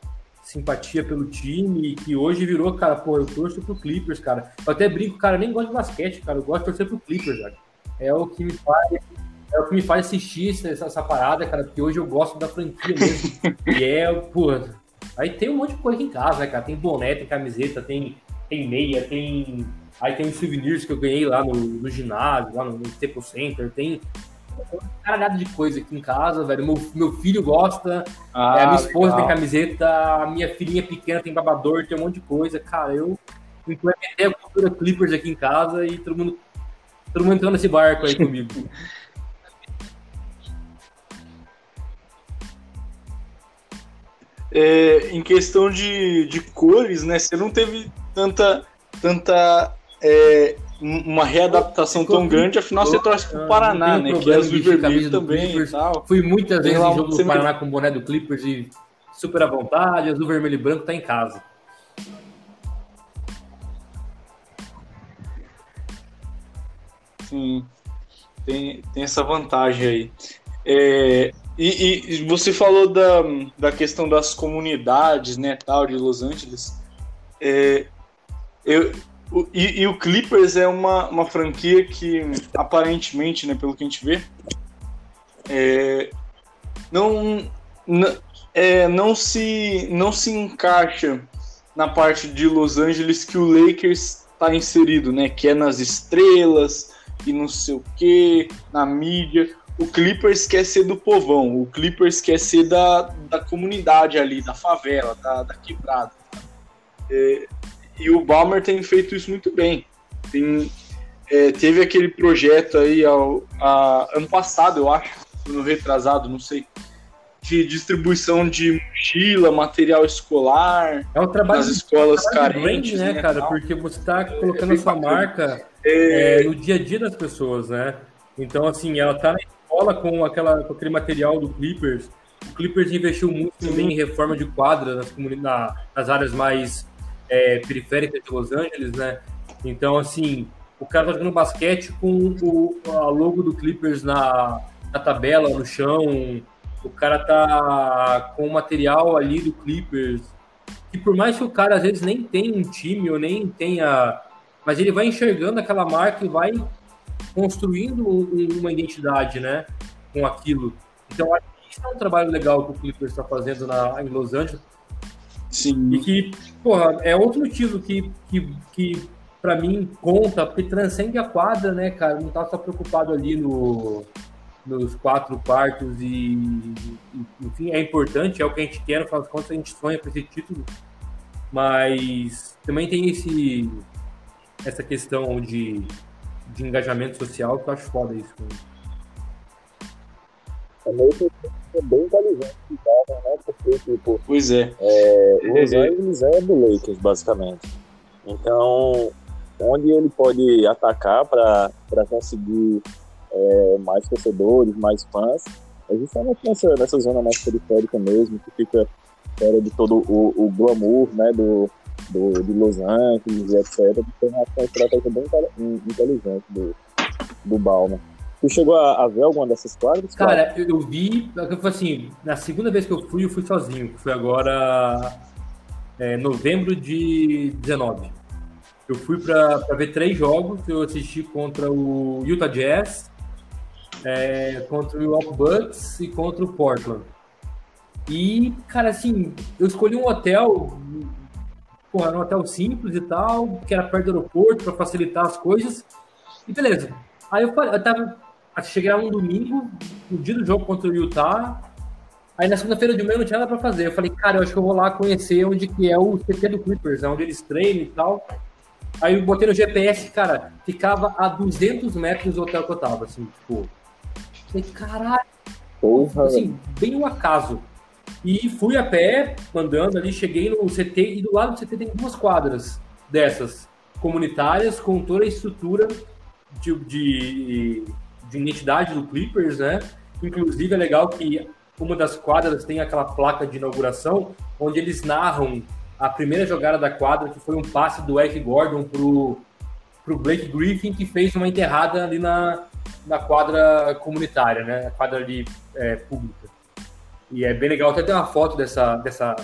simpatia pelo time, que hoje virou, cara, pô, eu torço pro Clippers, cara. Eu até brinco, cara, nem gosto de basquete, cara, eu gosto de torcer pro Clippers, velho. É o que me faz, é o que me faz assistir essa, essa parada, cara, porque hoje eu gosto da franquia mesmo. e é, pô, aí tem um monte de coisa aqui em casa, né, cara? Tem boné, tem camiseta, tem, tem meia, tem. Aí tem os souvenirs que eu ganhei lá no, no ginásio, lá no, no Staples Center, tem caralhada de coisa aqui em casa, velho. Meu, meu filho gosta, ah, é, a minha esposa legal. tem camiseta, a minha filhinha pequena tem babador, tem um monte de coisa. Cara, eu implementei a cultura Clippers aqui em casa e todo mundo, todo mundo entrou nesse barco aí comigo. É, em questão de, de cores, né? Você não teve tanta, tanta é, uma readaptação tão grande, afinal você torce pro Paraná, né? Que é azul e vermelho também e tal. Fui muitas vezes em jogo do Paraná com o boné do Clippers e super à vontade, azul, vermelho e branco tá em casa. Sim, tem, tem essa vantagem aí. É, e, e, você falou da, da questão das comunidades, né, tal, de Los Angeles. É, eu, o, e, e, o Clippers é uma, uma franquia que, aparentemente, né, pelo que a gente vê, é, não, não, é, não, se, não se encaixa na parte de Los Angeles que o Lakers está inserido, né? Que é nas estrelas e não sei o que, na mídia. O Clippers quer ser do povão, o Clippers quer ser da, da comunidade ali, da favela, da, da quebrada. É, e o Balmer tem feito isso muito bem. Tem, é, teve aquele projeto aí ao, a, ano passado, eu acho, no retrasado, não sei, de distribuição de mochila, material escolar é um trabalho nas escolas é carentes, brand, né, né, cara? Tal. Porque você está colocando é, a sua marca é... no dia a dia das pessoas, né? Então, assim, ela está na escola com, aquela, com aquele material do Clippers. O Clippers investiu muito também em reforma de quadra nas, nas áreas mais é, periférica de Los Angeles, né? Então, assim, o cara tá jogando basquete com o, a logo do Clippers na, na tabela, no chão. O cara tá com o material ali do Clippers. E por mais que o cara às vezes nem tenha um time ou nem tenha. Mas ele vai enxergando aquela marca e vai construindo uma identidade, né? Com aquilo. Então, acho que isso é um trabalho legal que o Clippers está fazendo na, em Los Angeles. Sim. E que, porra, é outro motivo que, que, que para mim conta, porque transcende a quadra, né, cara? Não tá só preocupado ali no, nos quatro quartos e, enfim, é importante, é o que a gente quer, no final das contas a gente sonha com esse título, mas também tem esse essa questão de, de engajamento social que eu acho foda isso. É meio que é bem inteligente né? Porque, tipo. Pois é. é Los Angeles é do Lakers, basicamente. Então, onde ele pode atacar para conseguir é, mais torcedores, mais fãs, é justamente nessa, nessa zona mais periférica mesmo, que fica fora de todo o, o glamour né, do, do, de Los Angeles e etc. Então, é uma estratégia bem inteligente do, do Bauman. Tu chegou a, a ver alguma dessas quadras? Cara, eu, eu vi, assim, na segunda vez que eu fui, eu fui sozinho, que foi agora é, novembro de 19. Eu fui para ver três jogos, eu assisti contra o Utah Jazz, é, contra o Milwaukee Bucks e contra o Portland. E, cara, assim, eu escolhi um hotel porra, um hotel simples e tal, que era perto do aeroporto para facilitar as coisas. E beleza. Aí eu, eu tava. Cheguei lá um domingo, no dia do jogo contra o Utah. Aí na segunda-feira de manhã não tinha nada pra fazer. Eu falei, cara, eu acho que eu vou lá conhecer onde que é o CT do Clippers, onde eles treinam e tal. Aí eu botei no GPS, cara, ficava a 200 metros do hotel que eu tava, assim, tipo. Falei, caralho. Porra, assim, bem um acaso. E fui a pé, andando ali, cheguei no CT, e do lado do CT tem duas quadras dessas, comunitárias, com toda a estrutura de, de, de identidade do Clippers, né? Inclusive é legal que uma das quadras tem aquela placa de inauguração, onde eles narram a primeira jogada da quadra, que foi um passe do Eric Gordon pro, pro Blake Griffin, que fez uma enterrada ali na, na quadra comunitária, né? A quadra ali é, pública. E é bem legal até ter uma foto dessa, dessa,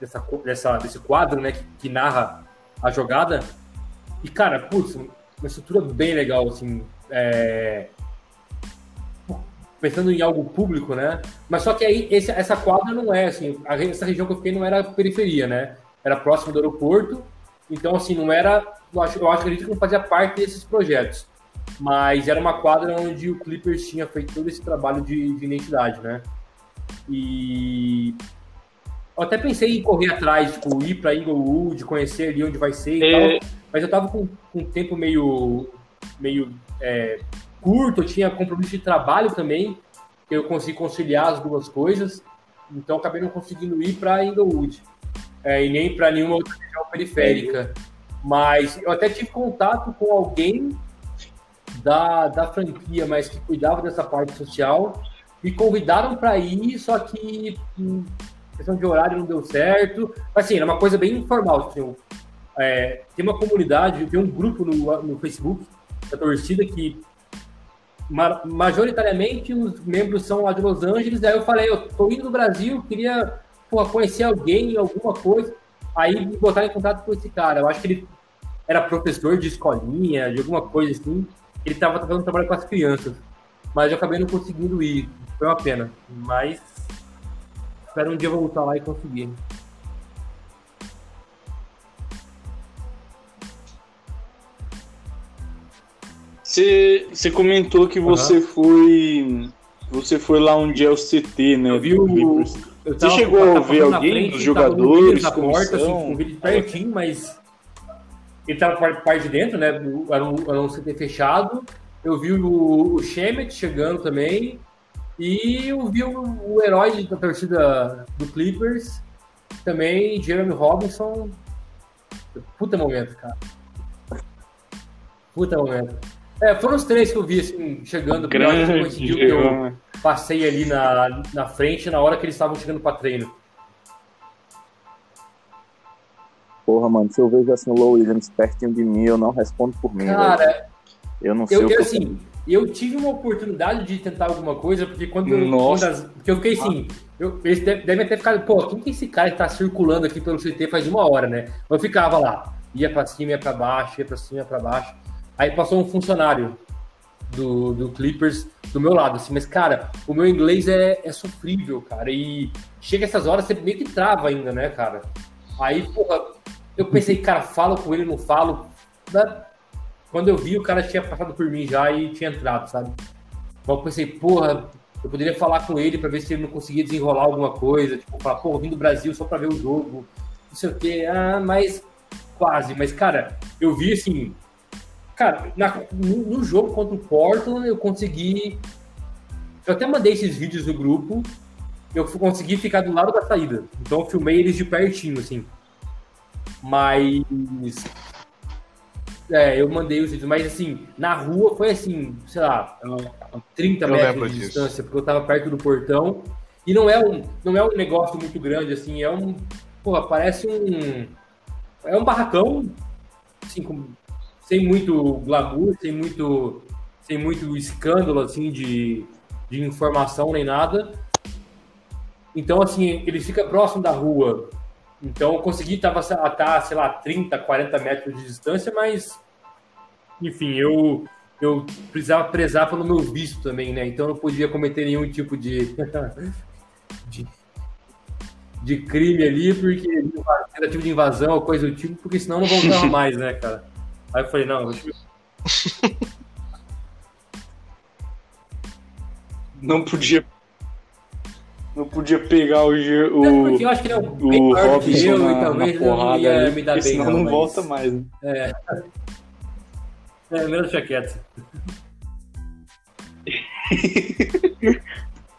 dessa, dessa, desse quadro, né? Que, que narra a jogada. E, cara, putz, uma estrutura bem legal, assim. É... Pensando em algo público, né? Mas só que aí esse, essa quadra não é, assim, essa região que eu fiquei não era periferia, né? Era próximo do aeroporto, então, assim, não era. Eu acho, eu acho que não fazia parte desses projetos. Mas era uma quadra onde o Clippers tinha feito todo esse trabalho de, de identidade, né? E eu até pensei em correr atrás, tipo, ir para Inglewood, conhecer ali onde vai ser e é... tal. Mas eu tava com, com um tempo meio, meio é, curto, eu tinha compromisso de trabalho também, que eu consegui conciliar as duas coisas. Então acabei não conseguindo ir para Inglewood. É, e nem para nenhuma outra região periférica. Mas eu até tive contato com alguém da, da franquia, mas que cuidava dessa parte social me convidaram para ir, só que em questão de horário não deu certo. Mas assim, era uma coisa bem informal. Assim, é, tem uma comunidade, tem um grupo no, no Facebook da torcida que ma majoritariamente os membros são lá de Los Angeles. Aí eu falei, eu tô indo do Brasil, queria porra, conhecer alguém, alguma coisa. Aí me botaram em contato com esse cara. Eu acho que ele era professor de escolinha, de alguma coisa assim. Ele estava fazendo trabalho com as crianças. Mas eu acabei não conseguindo ir. Foi uma pena. Mas espero um dia voltar lá e conseguir. Você comentou que você uhum. foi. Você foi lá onde é o CT, né? Eu vi o. Você chegou a ver alguém dos jogadores? Na porta, assim, o vídeo pertinho, mas. Ele tava parte de dentro, né? Era um, era um CT fechado. Eu vi o, o Shemet chegando também. E eu vi o, o herói da torcida do Clippers, também, Jeremy Robinson. Puta momento, cara. Puta momento. É, foram os três que eu vi, assim, chegando. Grande eu passei ali na, na frente na hora que eles estavam chegando para treino. Porra, mano, se eu vejo assim o Low Williams pertinho de mim, eu não respondo por mim. Cara, eu não sei eu, o que eu, assim, eu tive uma oportunidade de tentar alguma coisa, porque quando eu. Quando as, porque eu fiquei assim. Eu, eles devem ter ficado, pô, quem que é esse cara que tá circulando aqui pelo CT faz uma hora, né? Eu ficava lá, ia pra cima, ia pra baixo, ia pra cima, ia pra baixo. Aí passou um funcionário do, do Clippers do meu lado, assim, mas, cara, o meu inglês é, é sofrível, cara. E chega essas horas, você meio que trava ainda, né, cara? Aí, porra, eu pensei, cara, falo com ele, não falo. Quando eu vi, o cara tinha passado por mim já e tinha entrado, sabe? Então eu pensei, porra, eu poderia falar com ele para ver se ele não conseguia desenrolar alguma coisa, tipo, falar, pô, vim do Brasil só para ver o jogo, não sei o quê, ah, mas quase. Mas, cara, eu vi assim, cara, na, no, no, jogo contra o Portland, eu consegui. Eu até mandei esses vídeos no grupo, eu consegui ficar do lado da saída, então eu filmei eles de pertinho, assim. Mas é, eu mandei os vídeos, mas assim, na rua foi assim, sei lá, 30 eu metros de disso. distância, porque eu tava perto do portão. E não é um, não é um negócio muito grande, assim, é um. Porra, parece um. É um barracão, assim, com, sem muito glamour, sem muito, sem muito escândalo, assim, de, de informação nem nada. Então, assim, ele fica próximo da rua, então eu consegui estar, tá, sei lá, 30, 40 metros de distância, mas enfim, eu eu precisava prezar pelo meu visto também, né? Então eu não podia cometer nenhum tipo de, de, de crime ali, porque tentativa de invasão ou coisa do tipo, porque senão não voltava mais, né, cara? Aí eu falei, não, eu... Não podia. Não podia pegar o. É o... porque eu acho que ele é o que Robson eu, na, e talvez na eu não porrada ia ali, me dar bem, senão não mas- volta mais. Né? É. É, melhor deixar quieto.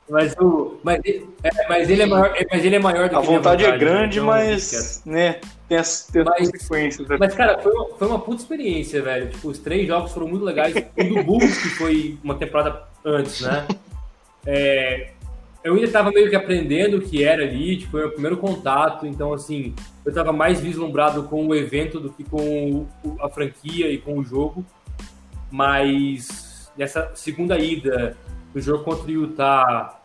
mas, o, mas, ele- é, mas ele é maior, é, mas ele é maior do A que minha vontade é vontade, grande, então deixa quieto. mas. né, tem as, tem as Mas- consequências. né? Mas, cara, foi uma, foi uma puta experiência, velho. Tipo, os três jogos foram muito legais. O do Bulls, que foi uma temporada antes, né? É, eu ainda tava meio que aprendendo o que era ali, tipo, foi o meu primeiro contato. Então, assim, eu tava mais vislumbrado com o evento do que com a franquia e com o jogo. Mas nessa segunda ida, no jogo contra o Utah,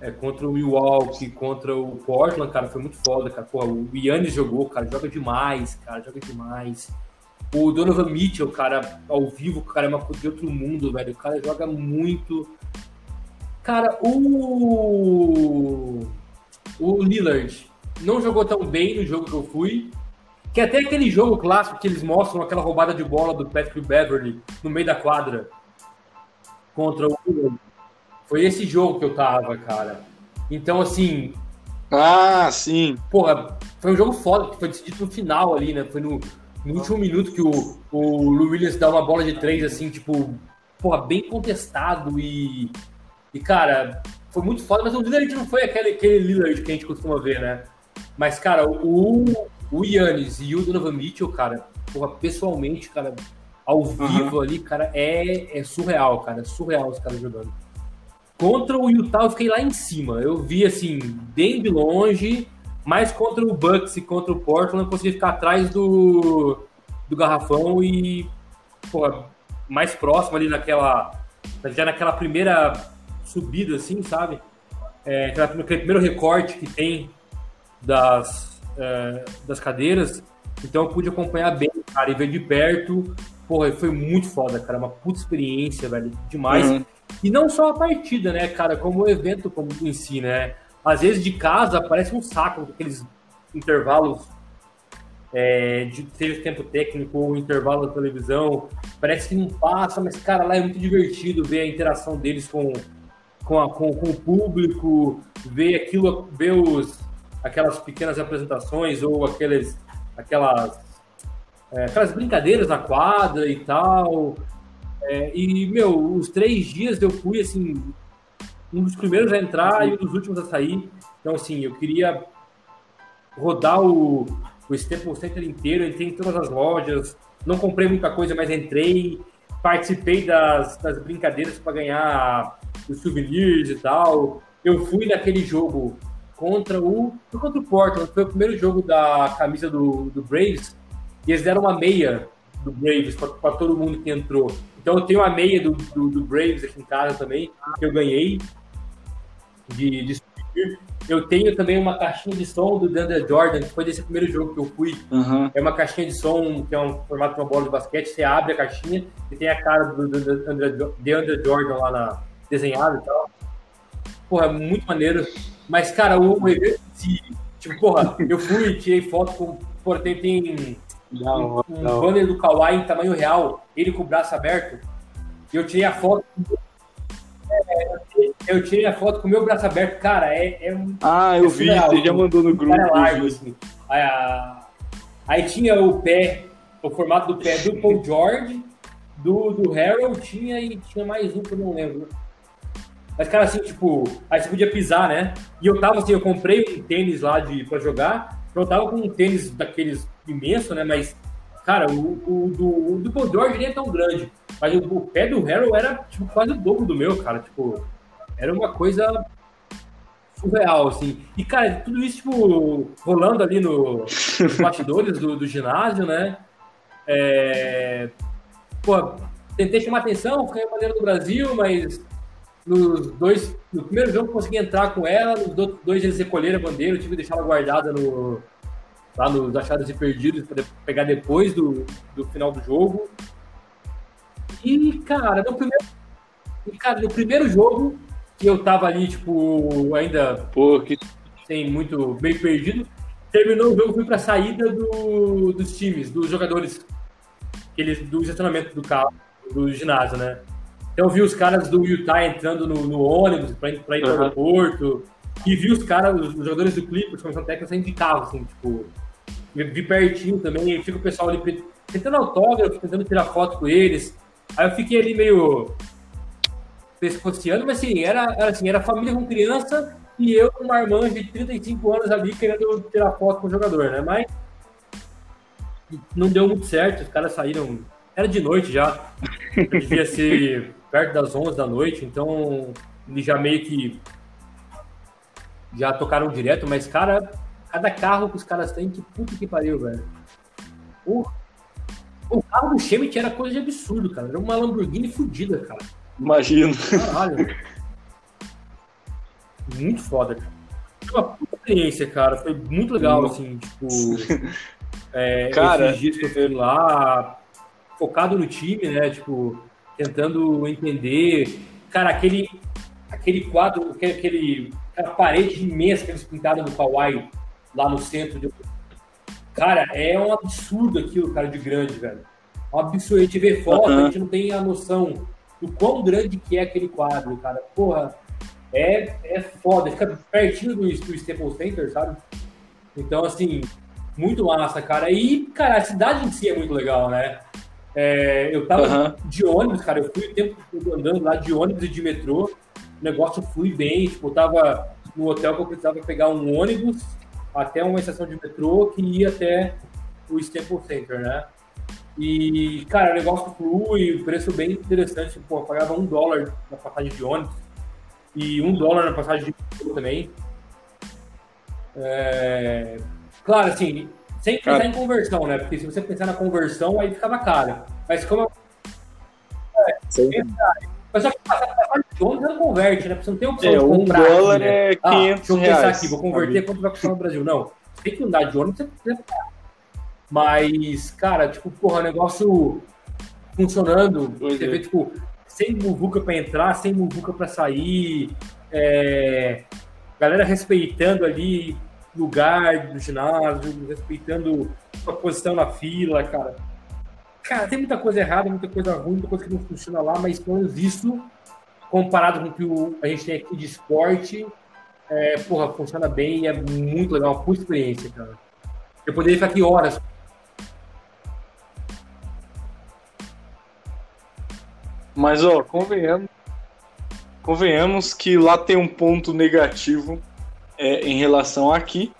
é, contra o Milwaukee, contra o Portland, cara, foi muito foda, cara. Porra, o Yannis jogou, cara, joga demais, cara, joga demais. O Donovan Mitchell, cara, ao vivo, cara é uma coisa de outro mundo, velho. O cara joga muito. Cara, o. O Lillard não jogou tão bem no jogo que eu fui. Que até aquele jogo clássico que eles mostram aquela roubada de bola do Patrick Beverly no meio da quadra contra o Lillard. Foi esse jogo que eu tava, cara. Então, assim, Ah, sim. porra, foi um jogo foda, que foi decidido no final ali, né? Foi no, no último minuto que o, o Lou Williams dá uma bola de três, assim, tipo, porra, bem contestado e. E, cara, foi muito foda, mas o Lillard não foi aquele, aquele Lillard que a gente costuma ver, né? Mas, cara, o, o Yannis e o Donovan Mitchell, cara, porra, pessoalmente, cara, ao vivo ali, cara, é, é surreal, cara, é surreal os caras jogando. Contra o Utah eu fiquei lá em cima. Eu vi assim, bem de longe, mas contra o Bucks e contra o Portland eu consegui ficar atrás do, do garrafão e pô, mais próximo ali naquela. Já naquela primeira subida, assim, sabe? É, aquele primeiro recorte que tem das, é, das cadeiras. Então eu pude acompanhar bem, cara, e ver de perto. Porra, foi muito foda, cara. Uma puta experiência, velho. Demais. Uhum. E não só a partida, né, cara, como o evento como em si, né? Às vezes de casa parece um saco, aqueles intervalos, é, de, seja tempo técnico ou intervalo da televisão, parece que não passa, mas, cara, lá é muito divertido ver a interação deles com, com, a- com- com o público, ver aquilo, ver os, aquelas pequenas apresentações ou aqueles, aquelas, é, aquelas brincadeiras na quadra e tal. É, e, meu, os três dias eu fui, assim, um dos primeiros a entrar e um dos últimos a sair. Então, assim, eu queria rodar o, o Staples Center inteiro, entrei em todas as lojas, não comprei muita coisa, mas entrei, participei das, das brincadeiras para ganhar os souvenirs e tal. Eu fui naquele jogo contra o, foi contra o Portland, foi o primeiro jogo da camisa do, do Braves, e eles deram uma meia do Braves para todo mundo que entrou. Então eu tenho a meia do, do, do Braves aqui em casa também, que eu ganhei de, de. Eu tenho também uma caixinha de som do DeAndre Jordan, que foi desse primeiro jogo que eu fui. Uhum. É uma caixinha de som que é um formato de uma bola de basquete. Você abre a caixinha e tem a cara do DeAndre Jordan lá na, desenhado e tal. Porra, é muito maneiro. Mas, cara, o, evento tipo, porra, eu fui, tirei foto com. Porra, tem, tem um, um banner do Kawhi em tamanho real, ele com o braço aberto. E eu tirei a foto. É, eu tirei a foto com o meu braço aberto. Cara, é, é um Ah, eu vi, surreal. você já mandou no o grupo. cara é largo, assim. Aí, a- aí tinha o pé, o formato do pé do Paul George, do, do Harold, tinha e tinha mais um que eu não lembro. Mas, cara, assim, tipo, aí você podia pisar, né? E eu tava assim, eu comprei um tênis lá de, pra jogar, eu tava com um tênis daqueles imenso, né? Mas, cara, o, o do, o do Paul George nem é tão grande. Mas o, o pé do Harold era, tipo, quase o dobro do meu, cara. Tipo, era uma coisa surreal, assim. E, cara, tudo isso, tipo, rolando ali no, nos bastidores do, do ginásio, né? É... Pô, tentei chamar atenção, fiquei a bandeira do Brasil, mas nos dois, no primeiro jogo consegui entrar com ela, nos outros dois eles recolheram a bandeira, eu tive que deixar ela guardada no, lá nos achados e perdidos para pegar depois do, do final do jogo. E, cara, no primeiro, e, cara, no primeiro jogo, que eu tava ali, tipo, ainda Pô, que tem muito meio perdido. Terminou o jogo, fui para a saída do, dos times, dos jogadores, aqueles, do estacionamento do carro, do ginásio, né? Então eu vi os caras do Utah entrando no, no ônibus para ir para o Uhum. aeroporto, e vi os caras, os, jogadores do Clippers, comissão técnica, saindo de carro, assim, tipo, vi pertinho também, e fica o pessoal ali tentando autógrafo, tentando tirar foto com eles. Aí eu fiquei ali meio pescoceando, mas assim, era, era assim, era família com criança e eu com uma irmã de 35 anos ali querendo tirar foto com o jogador, né? Mas não deu muito certo, os caras saíram. Era de noite já, devia ser perto das 11 da noite, então eles já meio que já tocaram direto, mas cara, cada carro que os caras têm, que puta que pariu, velho. O, o carro do Schmidt era coisa de absurdo, cara. Era uma Lamborghini fodida, cara. Imagino. Caralho. Muito foda, cara. Foi uma puta experiência, cara. Foi muito legal, assim, tipo. é, Cara, esses dias que eu fui lá, focado no time, né? Tipo, tentando entender. Cara, aquele, aquele quadro, aquele, aquele- aquela parede imensa que eles pintaram no Kauai, lá no centro. De... Cara, é um absurdo aquilo, cara, de grande, velho. É um absurdo. A gente vê foto, a gente não tem a noção do quão grande que é aquele quadro, cara. Porra, é, é foda. Fica pertinho do, do Staples Center, sabe? Então, assim, muito massa, cara. E, cara, a cidade em si é muito legal, né? É, eu tava Aham. de ônibus, cara. Eu fui o tempo todo andando lá de ônibus e de metrô. O negócio flui bem. Tipo, eu tava no hotel que eu precisava pegar um ônibus até uma estação de metrô que ia até o Staples Center, né? E, cara, o negócio flui, o preço bem interessante. Pô, eu pagava um dólar na passagem de ônibus e um dólar na passagem de metrô também. É, Claro, assim, sem pensar Cara. em conversão, né? Porque se você pensar na conversão, aí ficava caro. Mas como Sim. mas só que a passagem de ônibus não converte, né? Porque você não tem opção É, de um comprar. dólar aqui, né? é Ah, 500 deixa eu pensar reais. aqui, vou converter, quanto vai custar no Brasil? Não, você tem que andar de ônibus, você precisa Mas, cara, tipo, porra, negócio funcionando, Pois você é. vê, tipo, sem muvuca pra entrar, sem muvuca pra sair, é, galera respeitando ali lugar do ginásio, respeitando a posição na fila, cara. Cara, tem muita coisa errada, muita coisa ruim, muita coisa que não funciona lá, mas pelo menos isso, comparado com o que a gente tem aqui de esporte, é, porra, funciona bem e é muito legal, uma experiência, cara. Eu poderia ficar aqui horas. Mas, ó, convenhamos, convenhamos que lá tem um ponto negativo é, em relação aqui,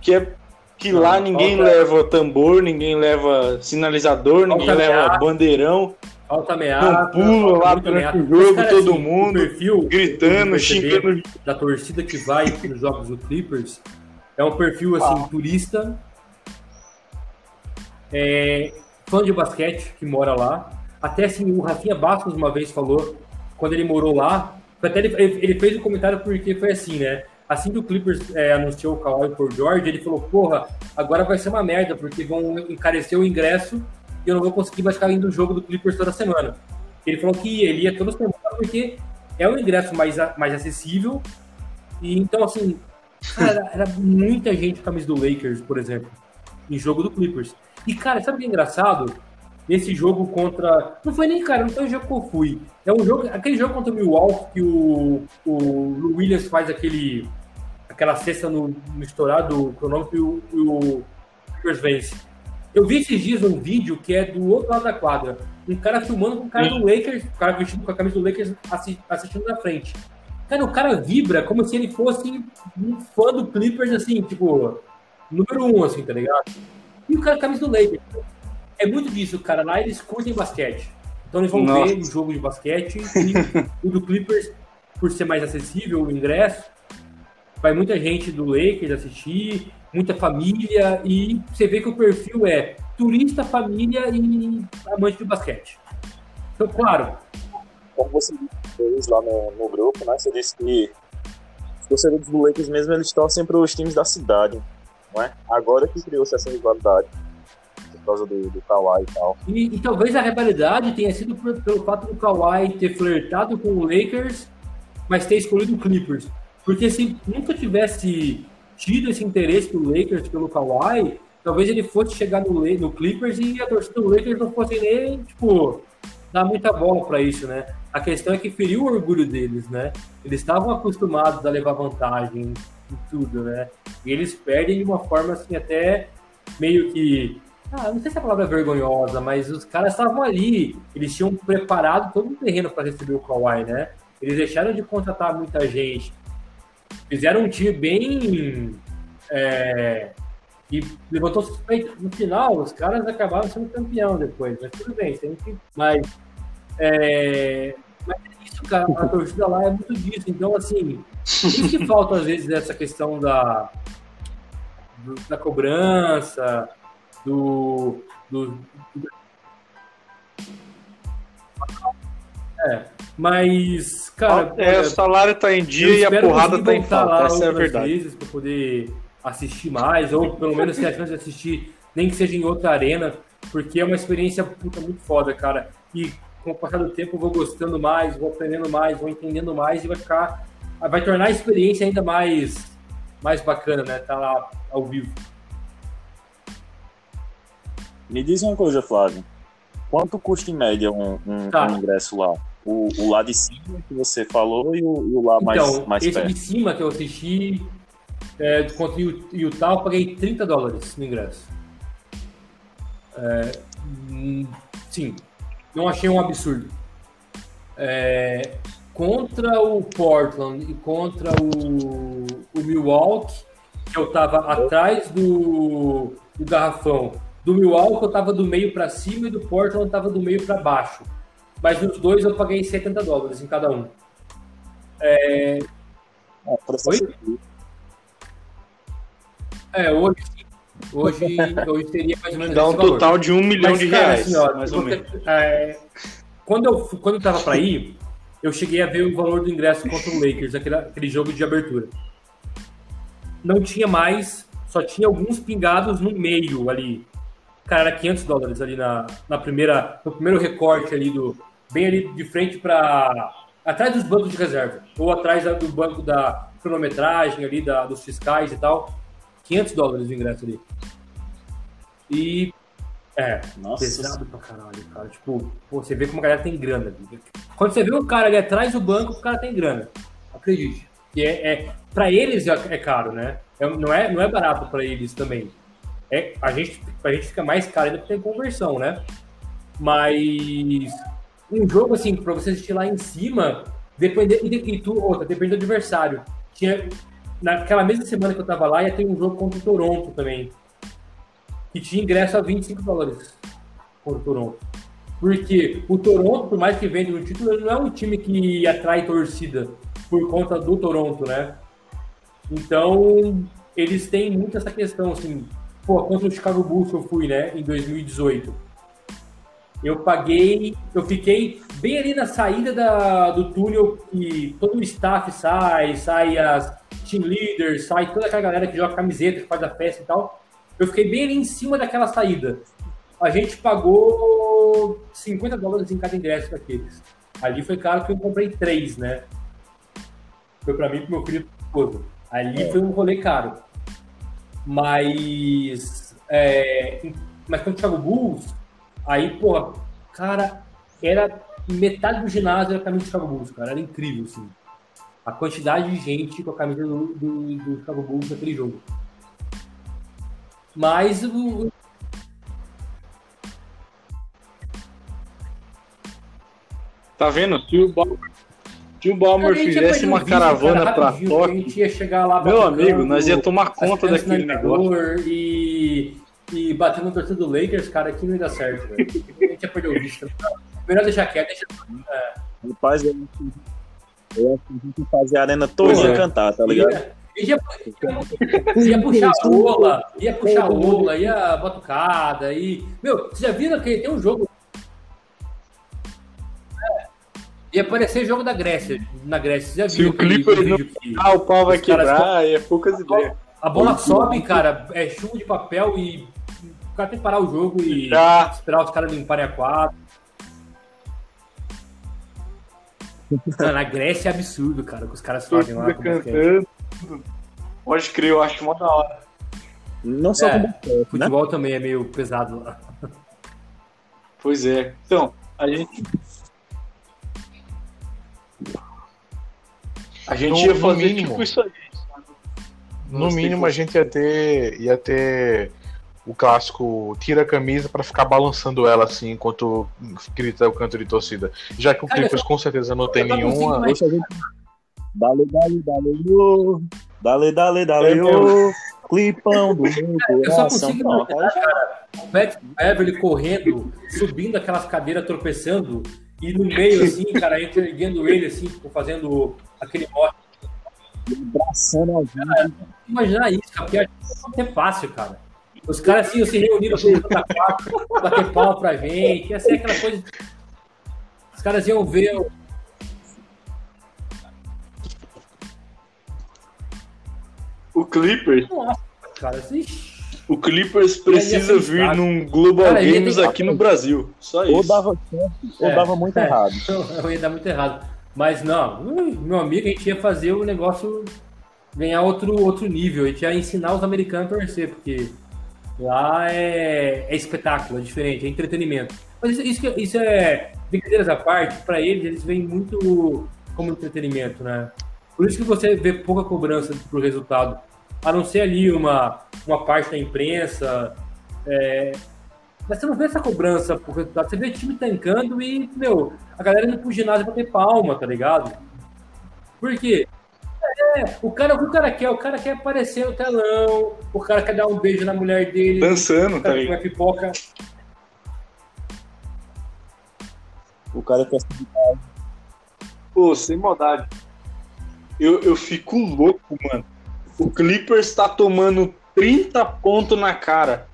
que é que Não, lá ninguém falta- leva tambor, ninguém leva sinalizador, ninguém Falta leva ameaça. bandeirão, Falta ameaça. não pula lá durante o jogo, todo assim, mundo perfil, gritando, xingando. Da torcida que vai nos jogos do Clippers é um perfil assim, turista, é, fã de basquete que mora lá. Até assim, o Rafinha Bastos uma vez falou, quando ele morou lá, até ele, ele ele fez um comentário porque foi assim, né? Assim que o Clippers é, anunciou o Kawhi por George, ele falou, porra, agora vai ser uma merda, porque vão encarecer o ingresso e eu não vou conseguir mais ficar indo no jogo do Clippers toda semana. Ele falou que ele ia toda semana porque é um ingresso mais, mais acessível. E então, assim, cara, era muita gente camisa do Lakers, por exemplo, em jogo do Clippers. E, cara, sabe o que é engraçado? Esse jogo contra. Não foi nem, cara, não foi o jogo que eu fui. É um jogo. Aquele jogo contra o Milwaukee que o, o Williams faz aquele. Aquela cesta no, no estourado cronômetro e o, e o Clippers vence. Eu vi esses dias um vídeo que é do outro lado da quadra. Um cara filmando com o cara do Lakers, o cara vestido com a camisa do Lakers assi- assistindo na frente. Cara, o cara vibra como se ele fosse um fã do Clippers, assim, tipo, número um, assim, tá ligado? E o cara com a camisa do Lakers. É muito disso, cara. Lá eles curtem basquete. Então eles vão Nossa. ver o jogo de basquete e o do Clippers, por ser mais acessível o ingresso, vai muita gente do Lakers assistir, muita família, e você vê que o perfil é turista, família e amante de basquete. Então, claro, Como você disse lá no, no grupo, né? Você disse que os torcedores do Lakers mesmo, eles torcem para os times da cidade, não é? Agora que criou-se essa rivalidade, por causa do, do Kawhi e tal. E, e talvez a rivalidade tenha sido por- pelo fato do Kawhi ter flertado com o Lakers, mas ter escolhido o Clippers. Porque se nunca tivesse tido esse interesse do Lakers pelo Kawhi, talvez ele fosse chegar no, no Clippers e a torcida do Lakers não fosse nem, tipo, dar muita bola para isso, né? A questão é que feriu o orgulho deles, né? Eles estavam acostumados a levar vantagem em tudo, né? E eles perdem de uma forma assim até meio que ah, não sei se a palavra é vergonhosa, mas os caras estavam ali, eles tinham preparado todo o terreno para receber o Kawhi, né? Eles deixaram de contratar muita gente, fizeram um time bem. É, e levantou suspeito. No final, os caras acabaram sendo campeão depois, mas tudo bem, tem que. Mas, é, mas é isso, cara, a torcida lá é muito disso. Então, assim, isso que falta às vezes essa questão da, da cobrança, do, do, do... É, mas, cara. É, o salário tá em dia e a porrada tá em falta. Essa é a verdade. vezes pra poder assistir mais, ou pelo menos ter a chance de assistir, nem que seja em outra arena, porque é uma experiência puta, muito foda, cara. E com o passar do tempo eu vou gostando mais, vou aprendendo mais, vou entendendo mais e vai ficar. Vai tornar a experiência ainda mais, mais bacana, né? Tá lá ao vivo. Me diz uma coisa, Flávio. Quanto custa em média um, um, tá. um ingresso lá? O, o, lá de cima que você falou e o, e o lá mais, então, mais esse perto? de cima que eu assisti é, contra o Utah, eu paguei 30 dólares no ingresso. É, hum, sim, não achei um absurdo. É, contra o Portland e contra o, o Milwaukee, que eu estava atrás do, do garrafão do Milwaukee eu tava do meio para cima e do Portland eu tava do meio para baixo. Mas nos dois eu paguei 70 dólares em cada um. É... Ah, Oi? É, hoje Hoje, hoje teria mais ou menos. Dá um total de um milhão Mas, de cara, reais. Assim, ó, mais ou menos. É, quando eu quando eu tava para ir, eu cheguei a ver o valor do ingresso contra o Lakers, aquele, aquele jogo de abertura. Não tinha mais, só tinha alguns pingados no meio ali cara, era 500 dólares ali na, na primeira, no primeiro recorte ali do, bem ali de frente para atrás dos bancos de reserva ou atrás do banco da cronometragem ali da, dos fiscais e tal, 500 dólares o ingresso ali. E é, Nossa. pesado pra caralho, cara. Tipo, pô, você vê como a galera tem grana. Quando você vê o cara ali atrás do banco, o cara tem grana. Acredite. E é, é, pra eles é, é caro, né? É, não, é, não é barato pra eles também é, a, gente, a gente fica mais caro ainda porque tem conversão, né? Mas um jogo assim, para você assistir lá em cima, depende, e, tu, outra, depende do adversário. Tinha, naquela mesma semana que eu tava lá, ia ter um jogo contra o Toronto também. Que tinha ingresso a 25 dólares contra o Toronto. Porque o Toronto, por mais que vende um título, ele não é um time que atrai torcida por conta do Toronto, né? Então, eles têm muito essa questão, assim, pô, contra o Chicago Bulls eu fui, né, em 2018. Eu paguei, eu fiquei bem ali na saída da, do túnel que todo o staff sai, sai as team leaders, sai toda aquela galera que joga camiseta, que faz a festa e tal. Eu fiquei bem ali em cima daquela saída. A gente pagou 50 dólares em cada ingresso daqueles. Ali foi caro que eu comprei três, né? Foi para mim e pro meu filho todo. Ali é. foi um rolê caro. Mas. É, mas quando o Bulls, aí, porra, cara, era metade do ginásio era camisa do Chicago Bulls, cara. Era incrível, assim. A quantidade de gente com a camisa do, do, do Chicago Bulls naquele jogo. Mas o. Tá vendo? Se o Bauer se o Balmer fizesse uma caravana para Tóquio, a gente ia chegar lá meu amigo, nós ia tomar conta daquele negócio. E, e bater no torcedor do Lakers, cara, aqui não ia dar certo. Véio. A gente ia perder o visto. Melhor deixar quieto, deixa. É. Rapaz, eu acho que a gente fazer a arena toda é. cantar, tá ligado? Ia, ia, ia puxar a rola, ia puxar a rola, ia batucada, e. Meu, você já viram que tem um jogo Ia parecer jogo da Grécia, na Grécia. Você já Se o Clipper não que ah, o pau vai quebrar, é poucas ideias. A bola sobe, cara, é chuva de papel e cara tem que parar o jogo e Já. esperar os caras limparem a quadra. Na Grécia é absurdo, cara, o que os caras fazem lá. Cantando. Pode crer, eu acho mó da hora. Não só É, né? Futebol também é meio pesado lá. Pois é. Então, a gente. A gente No- ia no fazer mínimo. tipo isso aí. No Gostei mínimo, a gente ia ter, ia ter o clássico tira a camisa pra ficar balançando ela assim enquanto grita o canto de torcida. Já que o Clippers com certeza não tem nenhuma. mais- Deixa a gente. Dale, dale, dale. Dale, dale, dale, ô. Clipão do meu Eu só coração. consigo Pronto, imaginar, cara, o Pat Beverly correndo, subindo aquelas cadeiras, tropeçando, e no meio, assim, cara, erguendo ele, assim, tipo, fazendo aquele morte. abraçando a vida. Imaginar isso, cara, porque é fácil, cara. Os caras, assim, se reuniram quatro, bater pau pra gente, ia ser aquela coisa. Os caras iam ver o O Clippers, Nossa, cara, ixi, o Clippers precisa ser vir num Global Cara, Games aqui no Brasil. Só Ou isso. dava certo, ou É, dava muito é. errado. eu ia dar muito errado. Mas não, meu amigo, a gente ia fazer o negócio ganhar outro, outro nível. A gente ia ensinar os americanos a torcer, porque lá é, é espetáculo, é diferente, é entretenimento. Mas isso, isso, isso é, brincadeiras à parte, para eles, eles veem muito como entretenimento, né? Por isso que você vê pouca cobrança pro resultado. A não ser ali uma, uma parte da imprensa. é, mas você não vê essa cobrança pro resultado. Você vê time tancando e, meu, a galera indo pro ginásio ter palma, tá ligado? Por quê? É, o cara, o que o cara quer? O cara quer aparecer no telão, o cara quer dar um beijo na mulher dele, Dançando, tá ligado? pipoca. O cara quer Pô, sem maldade. Eu, eu fico louco, mano. O Clippers tá tomando 30 pontos na cara.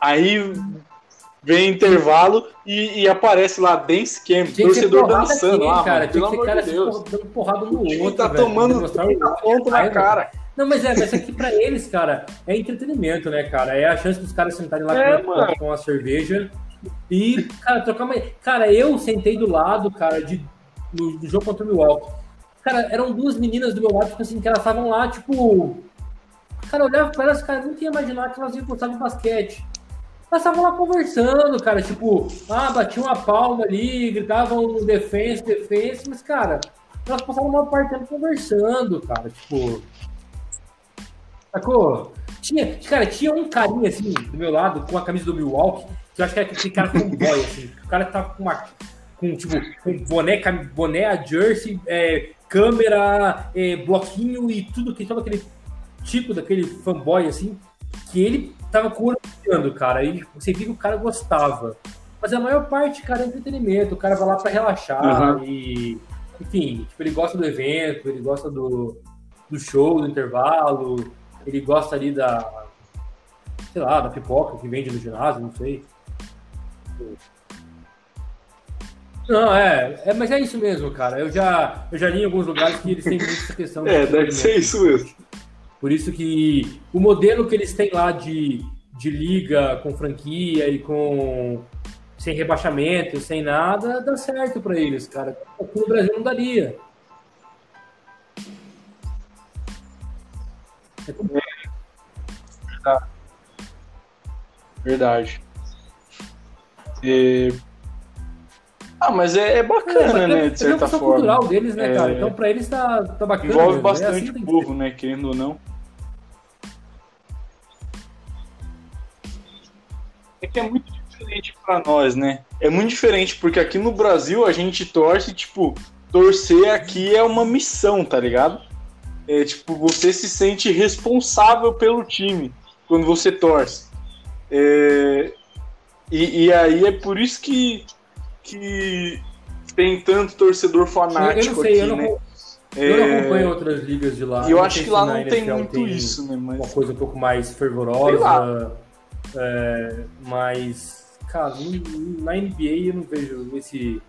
Aí vem intervalo e, e aparece lá Dance Cam, Tinha torcedor dançando lá, cara. mano. Pelo amor cara de Deus. dando porrada no outro, tá velho, tomando demonstrar 30 o- pontos na cara. Não, mas é, mas aqui pra eles, cara, é entretenimento, né, cara? É a chance dos caras sentarem lá É, com, mano. com uma cerveja e, cara, trocar uma. Cara, eu sentei do lado, cara, de, no, do jogo contra o Milwaukee. Cara, eram duas meninas do meu lado, tipo assim, que elas estavam lá, tipo. Cara, eu olhava pra elas, cara, eu nunca ia imaginar que elas iam gostar de basquete. Elas estavam lá conversando, cara, tipo, ah, batiam uma palma ali, gritavam defense, defense, mas, cara, elas passaram uma parte tempo conversando, cara, tipo. Sacou? Tinha, cara, tinha um carinha assim do meu lado com a camisa do Milwaukee, que eu acho que era aquele cara fanboy, assim. O cara tava com uma. Com, tipo, com boné, boné, a jersey, é, câmera, é, bloquinho e tudo, que todo aquele tipo daquele fanboy, assim, que ele tava curando, cara. E você via que o cara gostava. Mas a maior parte, cara, é entretenimento. O cara vai lá pra relaxar Uhum. e. Enfim, tipo, ele gosta do evento, ele gosta do, do show, do intervalo, ele gosta ali da. Sei lá, da pipoca que vende no ginásio, não sei. Não, é, é, mas é isso mesmo, cara. Eu já, eu já li em alguns lugares que eles têm muito essa questão de É, deve ser isso mesmo. Por isso que o modelo que eles têm lá de, de liga com franquia e com sem rebaixamento, sem nada, dá certo pra eles, cara. Aqui no Brasil não daria. É como- Verdade. E- Ah, mas é, é bacana, né? De é uma certa questão forma. cultural deles, né, É. cara? Então pra eles tá, tá bacana. Envolve mesmo. É assim bastante o que povo, né? Querendo ou não. É que é muito diferente pra nós, né? É muito diferente, porque aqui no Brasil a gente torce, tipo, torcer aqui é uma missão, tá ligado? É tipo, você se sente responsável pelo time quando você torce. É, E, e aí é por isso que, que tem tanto torcedor fanático Eu não sei, aqui, eu não, né? eu não É, acompanho outras ligas de lá. E eu acho que lá não tem NFL muito isso, né? uma Mas coisa um pouco mais fervorosa. É, mas, cara, na NBA eu não vejo esse,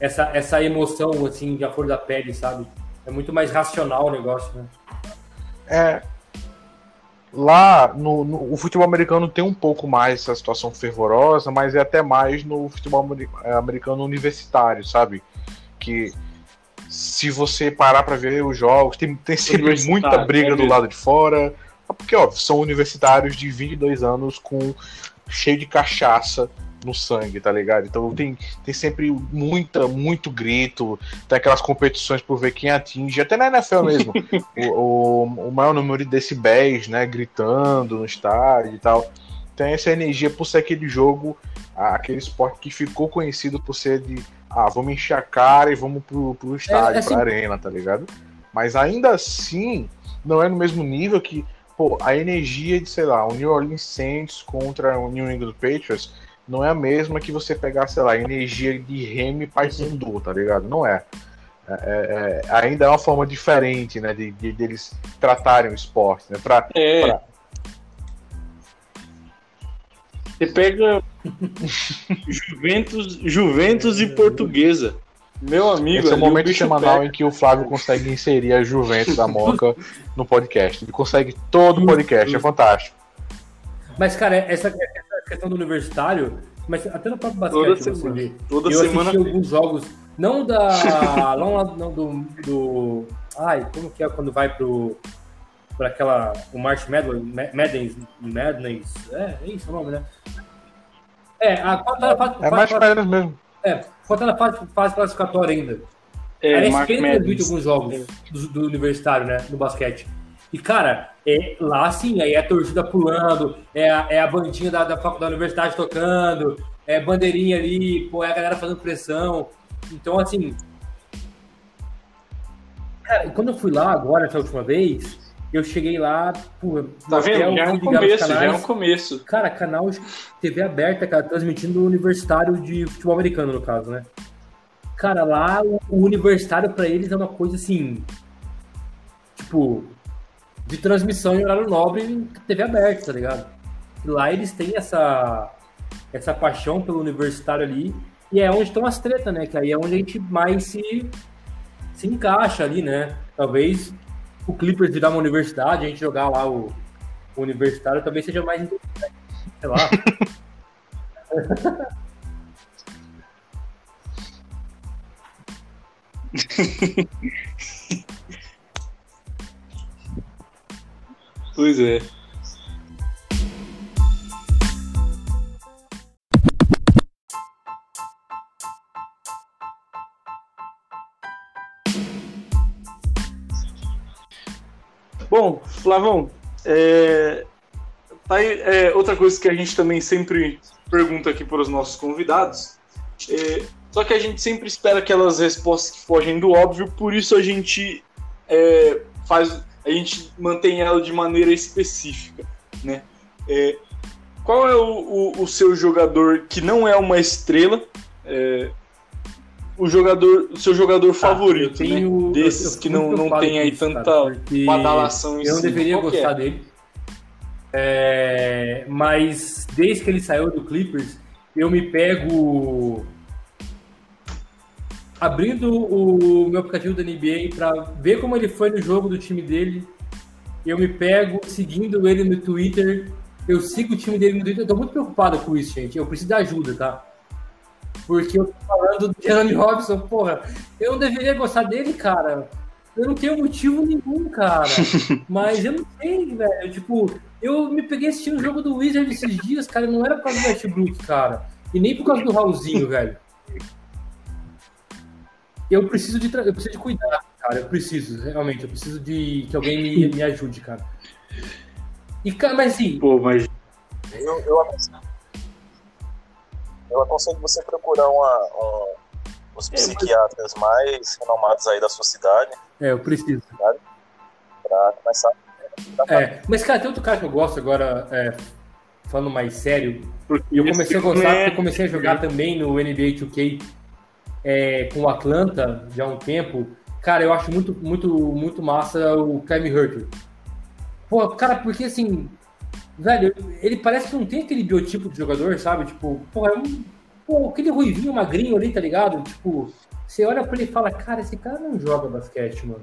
essa, essa emoção assim de a flor da pele, sabe? É muito mais racional o negócio, né? É. Lá, no, no- o futebol americano tem um pouco mais essa situação fervorosa, mas é até mais no futebol é, americano universitário, sabe? Que se você parar para ver os jogos, tem, tem sempre muita briga é do lado de fora. Porque, ó, são universitários de 22 anos com cheio de cachaça no sangue, tá ligado? Então tem, tem sempre muita, muito grito, tem aquelas competições por ver quem atinge, até na NFL mesmo. o, o, o, maior número de decibéis, né? Gritando no estádio e tal. Tem essa energia por ser aquele jogo, aquele esporte que ficou conhecido por ser de ah, vamos encher a cara e vamos pro, pro estádio, é, assim... pra arena, tá ligado? Mas ainda assim, não é no mesmo nível que, pô, a energia de, sei lá, o New Orleans Saints contra o New England Patriots não é a mesma que você pegar, sei lá, a energia de Remy Paysandu, tá ligado? Não é. É, é. é, ainda é uma forma diferente, né, de, de, de eles tratarem o esporte, né, pra, é. Pra... Você pega Juventus, Juventus e Portuguesa. Meu amigo. Esse é o momento semanal pega. em que o Flávio consegue inserir a Juventus da Moca no podcast. Ele consegue todo o podcast, é fantástico. Mas, cara, essa, essa questão do universitário, mas até no próprio basquete toda você semana, vê. Toda eu semana assisti alguns jogos, não da. não, não do, do. Ai, como que é quando vai pro. Pra aquela. O March Madness. Madness. É, é isso o nome, né? É, a quarta fase. É March Madness mesmo. É, faltando fase, fase classificatória ainda. É, a ESPN transmite alguns jogos do, do universitário, né? No basquete. E, cara, é, lá sim, aí é a torcida pulando, é a, é a bandinha da, da, da universidade tocando, é bandeirinha ali, pô, é a galera fazendo pressão. Então, assim. Cara, quando eu fui lá agora, essa última vez, eu cheguei lá, pô, tá vendo? Já é um começo, já é um começo. Cara, canal de TV aberta, cara, transmitindo o universitário de futebol americano, no caso, né? Cara, lá o, o universitário para eles é uma coisa assim. Tipo, de transmissão em horário nobre em TV aberta, tá ligado? E lá eles têm essa, essa paixão pelo universitário ali, e é onde estão as tretas, né? Que aí é onde a gente mais se, se encaixa ali, né? Talvez o Clippers virar uma universidade, a gente jogar lá o, o universitário talvez seja mais interessante. Sei lá. Pois é. Bom, Flavão, é, tá aí, é, outra coisa que a gente também sempre pergunta aqui para os nossos convidados, é, só que a gente sempre espera aquelas respostas que fogem do óbvio, por isso a gente é, faz a gente mantém ela de maneira específica, né? É, qual é o, o, o, seu jogador que não é uma estrela? É, o jogador, o seu jogador ah, favorito, tenho, né? Desses eu, eu que não, não tem aí isso, tanta cara, badalação em Eu não deveria Qual gostar é? dele. É, mas desde que ele saiu do Clippers, eu me pego abrindo o meu aplicativo da NBA para ver como ele foi no jogo do time dele. Eu me pego seguindo ele no Twitter. Eu sigo o time dele no Twitter. Eu tô muito preocupado com isso, gente. Eu preciso de ajuda, tá? Porque eu tô falando do Jeremy Robson, porra. Eu não deveria gostar dele, cara. Eu não tenho motivo nenhum, cara. Mas eu não sei, velho. Tipo, eu me peguei assistindo o jogo do Wizard esses dias, cara. Não era por causa do Westbrook, cara. E nem por causa do Raulzinho, velho eu preciso de eu preciso de cuidar, cara. Eu preciso, realmente, eu preciso de que alguém me, me ajude, cara. E, mas assim. Pô, mas. Eu, eu, eu aconselho você procurar uma, uma, os é, psiquiatras mais renomados aí da sua cidade. É, eu preciso. Pra começar. É, mas, cara, tem outro cara que eu gosto agora, é, falando mais sério. E eu comecei a gostar porque eu comecei a jogar também no NBA 2K é, com o Atlanta já há um tempo, cara, eu acho muito, muito, muito massa o Kevin Herter. Pô, cara, porque assim, velho, ele parece que não tem aquele biotipo de jogador, sabe? Tipo, pô, é um. Pô, aquele ruivinho magrinho ali, tá ligado? Tipo, você olha pra ele e fala, cara, esse cara não joga basquete, mano.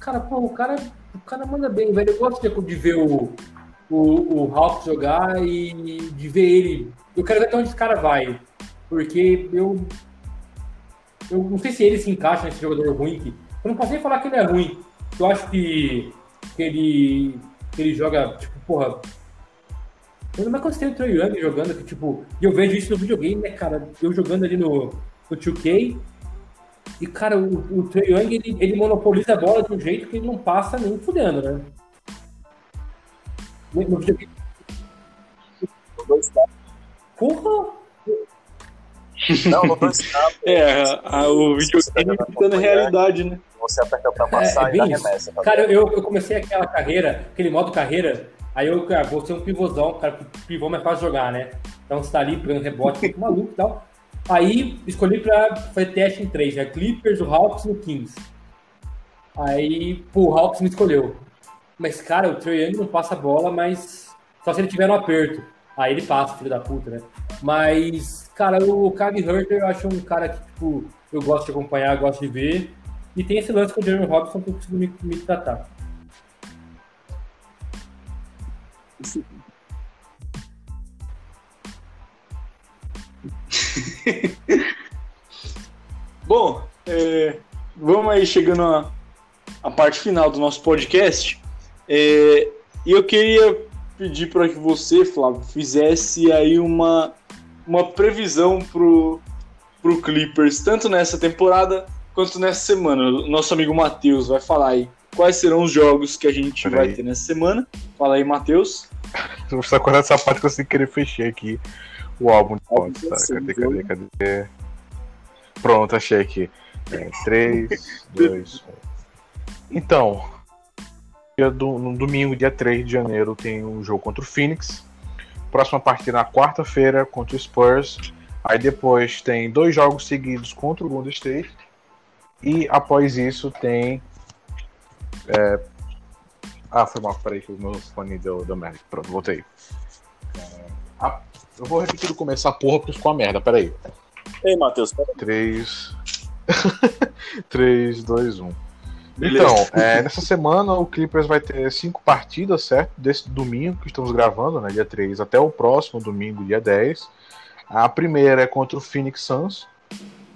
Cara, pô, o cara, o cara manda bem, velho. Eu gosto de, de ver o, o, o Hawks jogar e de ver ele. Eu quero ver até onde esse cara vai. Porque eu eu não sei se ele se encaixa nesse jogador ruim. Que, eu não posso nem falar que ele é ruim. Eu acho que, que ele, que ele joga, tipo, porra. Eu não quando tem o Trey Young jogando, que, tipo, e eu vejo isso no videogame, né, cara? Eu jogando ali no, no 2K. E, cara, o, o Trey Young, ele, ele monopoliza a bola de um jeito que ele não passa nem fudendo, né? No videogame. Porra! Não, dois campos. É, a- o videogame ficando realidade, né? Você aperta pra passar É, é e dá remessa. tá Cara, eu, eu comecei aquela carreira, aquele modo carreira, aí eu cara, vou ser um pivôzão, cara, porque pivô mais fácil jogar, né? Então você tá ali pegando rebote, fica maluco e tal. Aí escolhi pra fazer teste em três, né? Clippers, o Hawks e o Kings. Aí, pô, o Hawks me escolheu. Mas, cara, o Trae Young não passa a bola, mas só se ele tiver no aperto. Aí ele passa, filho da puta, né? Mas, cara, o Kyle Herter eu acho um cara que, tipo, eu gosto de acompanhar, gosto de ver. E tem esse lance com o Jeremy Robinson que eu consigo me, me tratar. Bom, é, vamos aí chegando à, parte final do nosso podcast. É, e eu queria pedir para que você, Flávio, fizesse aí uma, uma previsão pro, pro Clippers, tanto nessa temporada quanto nessa semana. O nosso amigo Matheus vai falar aí quais serão os jogos que a gente Peraí. vai ter nessa semana. Fala aí, Matheus. Eu preciso acordar dessa parte que eu sem querer fechei aqui o álbum de fotos. Tá? Cadê, fotos, cadê, cadê? Pronto, achei aqui. É, 3, 2, 1. Então, dia do- no domingo, dia 3 de janeiro, tem um jogo contra o Phoenix. Próxima partida na quarta-feira contra o Spurs. Aí depois tem dois jogos seguidos contra o Golden State. E após isso tem. É, Ah, foi mal, peraí que o meu fone deu, deu merda. Pronto, voltei. É, a- Eu vou repetir do começo a porra porque ficou uma merda, peraí. Ei, Matheus, pera- 3. 3, 2, 1. Beleza. Então, é, nessa semana o Clippers vai ter cinco partidas, certo? Desse domingo que estamos gravando, né? Dia 3, até o próximo domingo, dia 10. A primeira é contra o Phoenix Suns.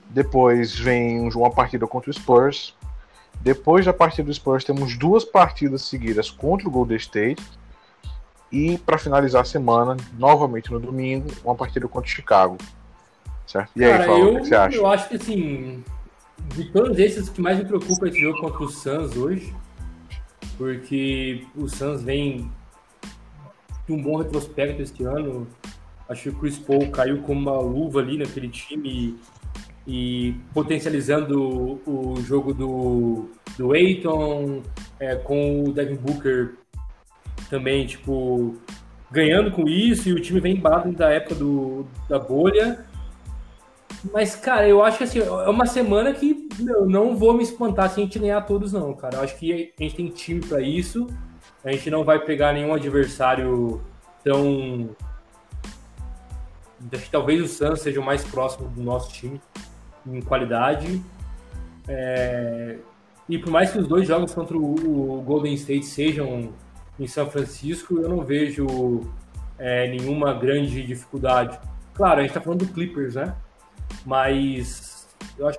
Depois vem um- uma partida contra o Spurs. Depois da partida do Spurs, temos duas partidas seguidas contra o Golden State. E para finalizar a semana, novamente no domingo, uma partida contra o Chicago. Certo? E aí, Cara, Flávio, eu, o que que você acha? eu acho que assim, de todos esses, o que mais me preocupa é esse jogo contra o Suns hoje. Porque o Suns vem de um bom retrospecto este ano. Acho que o Chris Paul caiu como uma luva ali naquele time e, potencializando o, jogo do, do Aiton, é, com o Devin Booker também, tipo, ganhando com isso, e o time vem embalado da época do, da bolha. Mas, cara, eu acho que assim, é uma semana que eu não vou me espantar se a gente ganhar todos, não, cara. Eu acho que a gente tem time pra isso. A gente não vai pegar nenhum adversário tão. Acho que talvez o Suns seja o mais próximo do nosso time em qualidade. É, E por mais que os dois jogos contra o Golden State sejam em São Francisco, eu não vejo é, nenhuma grande dificuldade. Claro, a gente tá falando do Clippers, né? Mas eu acho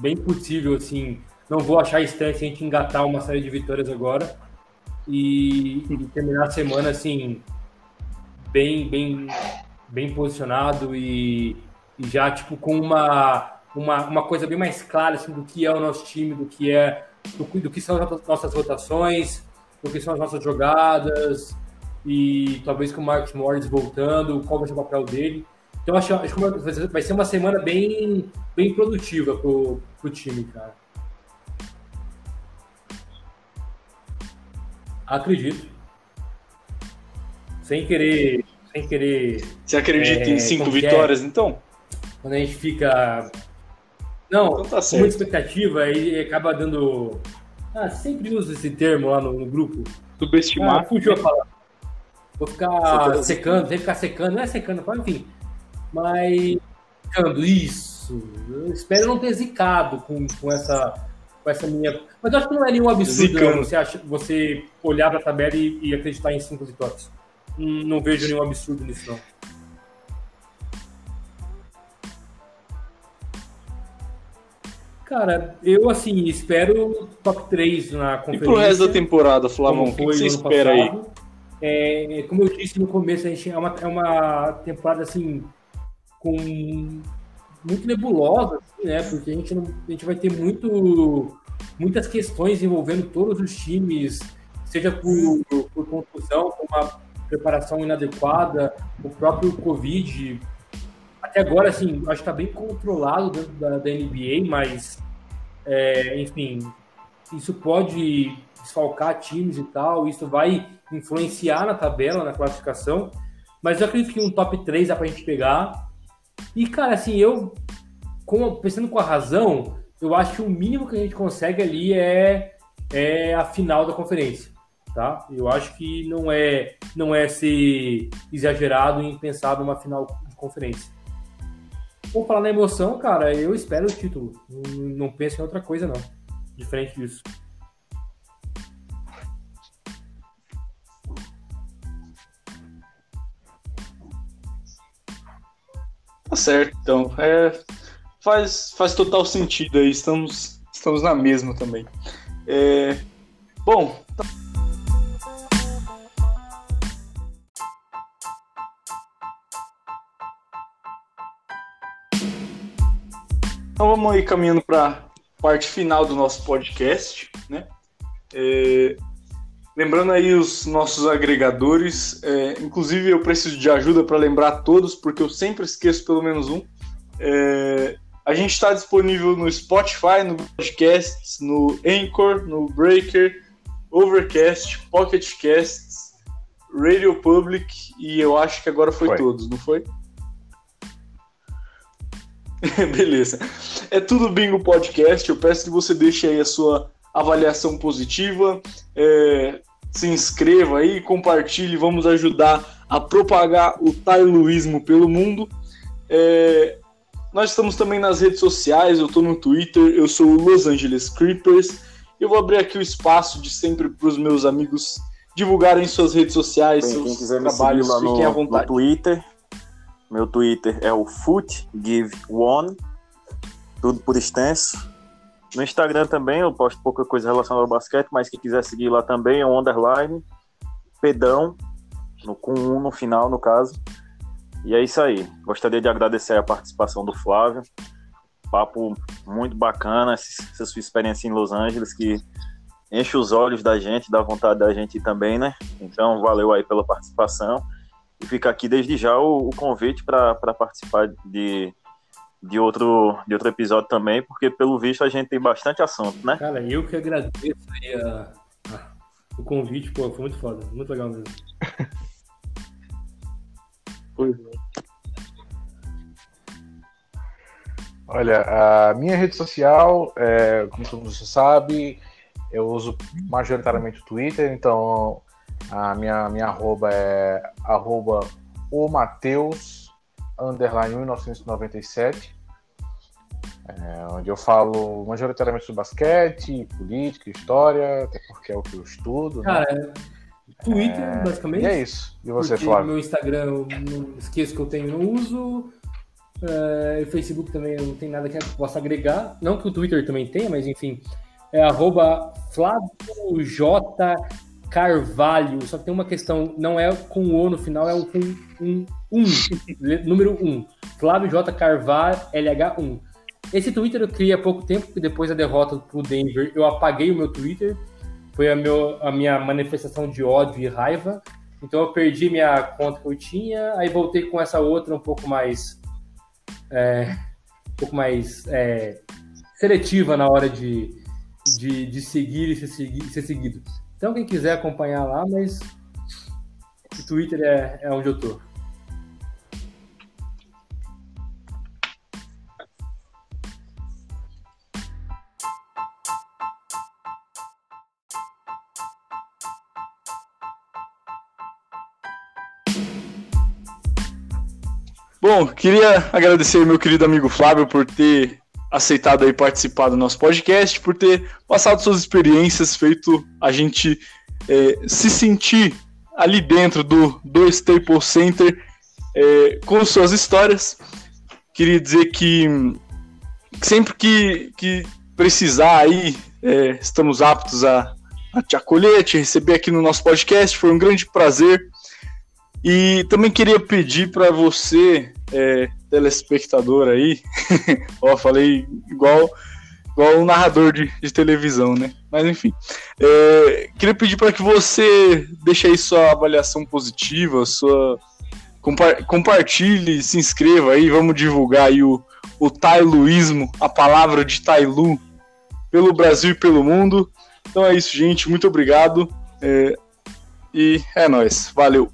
bem possível, assim. Não vou achar estranho a gente engatar uma série de vitórias agora e, e terminar a semana, assim, bem, bem, bem posicionado e, e já, tipo, com uma, uma, uma coisa bem mais clara, assim, do que é o nosso time, do que é, do, do que são as nossas rotações, do que são as nossas jogadas e talvez com o Marcos Morris voltando, qual vai ser o papel dele. Então acho, acho que vai ser- uma semana bem, bem produtiva pro, pro time, cara. Acredito. Sem querer. Sem querer. Você acredita É, em cinco é? vitórias, então? Quando a gente fica. Não, Então tá com muita certo. expectativa aí acaba dando. Ah, sempre uso esse termo lá no, no grupo. Ah, Subestimar. fugiu a palavra. Vou ficar Secando. secando, sem ficar secando, não é secando, mas enfim. Mas secando, isso. Eu espero não ter zicado com, com, essa, com essa minha. Mas eu acho que não é nenhum absurdo Zicando. você, acha, você olhar para a tabela e, e acreditar em cinco vitórias. Não, não vejo nenhum absurdo nisso, não. Cara, eu assim, espero top 3 na conferência. E pro resto da temporada, Flavão, o que, que você espera passado. aí? É, como eu disse no começo, a gente é uma, é uma temporada assim com muito nebulosa, assim, né? Porque a gente, não, a gente vai ter muito, muitas questões envolvendo todos os times, seja por, por confusão, por uma preparação inadequada, o próprio Covid. Até agora, assim, acho que está bem controlado dentro da, da NBA, mas, é, enfim, isso pode desfalcar times e tal, isso vai influenciar na tabela, na classificação, mas eu acredito que um top 3 dá pra gente pegar. E, cara, assim, eu, com, pensando com a razão, eu acho que o mínimo que a gente consegue ali é, é a final da conferência, tá? Eu acho que não é, não é ser exagerado em pensar numa final de conferência. Vou falar na emoção, cara, eu espero o título. Não, penso em outra coisa, não. Diferente disso. Tá certo, então. É, faz, faz total sentido aí. Estamos, estamos na mesma também. É, bom. Tá... Então vamos aí caminhando para a parte final do nosso podcast, né? É, Lembrando aí os nossos agregadores, é, inclusive eu preciso de ajuda para lembrar todos, porque eu sempre esqueço pelo menos um. É, a gente está disponível no Spotify, no Podcasts, no Anchor, no Breaker, Overcast, Pocket Casts, Radio Public e eu acho que agora foi, foi. todos, não foi? Beleza. É tudo Bingo Podcast. Eu peço que você deixe aí a sua avaliação positiva. É, se inscreva aí, compartilhe, vamos ajudar a propagar o tailuísmo pelo mundo. É, nós estamos também nas redes sociais, eu estou no Twitter, eu sou o Los Angeles Creepers. Eu vou abrir aqui o espaço de sempre para os meus amigos divulgarem suas redes sociais, Bem, seus quem quiser trabalhos, me fiquem no, à vontade. No Twitter, meu Twitter é o FootGiveOne, tudo por extenso. No Instagram também eu posto pouca coisa relacionada ao basquete, mas quem quiser seguir lá também é o underline pedão, no, com um no final, no caso. E é isso aí. Gostaria de agradecer a participação do Flávio. Papo muito bacana, essa sua experiência em Los Angeles, que enche os olhos da gente, dá vontade da gente também, né? Então, valeu aí pela participação. E fica aqui desde já o, o convite para participar de de outro, de outro episódio também, porque pelo visto a gente tem bastante assunto, né? Cara, eu que agradeço aí a, a, o convite, pô, foi muito foda, muito legal mesmo. pois é. Olha, a minha rede social, é, como todo mundo sabe, eu uso majoritariamente o Twitter, então a minha, minha arroba é arroba o Mateus underline 1997 é, onde eu falo majoritariamente sobre basquete, política, história, até porque é o que eu estudo. Né? Cara, né? Twitter, é... basicamente. E é isso. E você, Flávio? Meu Instagram, eu não esqueço que eu tenho, não uso. É, o Facebook também não tem nada que eu possa agregar. Não que o Twitter também tenha, mas enfim. É arroba Flávio J. Carvalho. Só que tem uma questão, não é com o no final, é com um, um, número 1. Um. Flávio J. Carvalho, LH1. Esse Twitter eu criei há pouco tempo, porque depois da derrota pro Denver, eu apaguei o meu Twitter. Foi a, meu, a minha manifestação de ódio e raiva. Então eu perdi minha conta que eu tinha, aí voltei com essa outra um pouco mais. É, um pouco mais é, seletiva na hora de, de, de seguir e ser, ser seguido. Então quem quiser acompanhar lá, mas o Twitter é, é onde eu tô. Bom, queria agradecer meu querido amigo Flávio por ter aceitado aí participar do nosso podcast, por ter passado suas experiências, feito a gente é, se sentir ali dentro do, do Staples Center é, com suas histórias. Queria dizer que sempre que, que precisar aí, é, estamos aptos a, a te acolher, te receber aqui no nosso podcast. Foi um grande prazer. E também queria pedir para você, é, telespectador aí, ó, falei igual igual um narrador de, de televisão, né? Mas enfim, é, queria pedir para que você deixe aí sua avaliação positiva, sua compa compartilhe, se inscreva aí, vamos divulgar aí o, o tailuísmo, a palavra de Tailu pelo Brasil e pelo mundo. Então é isso, gente. Muito obrigado. É, e é nóis. Valeu.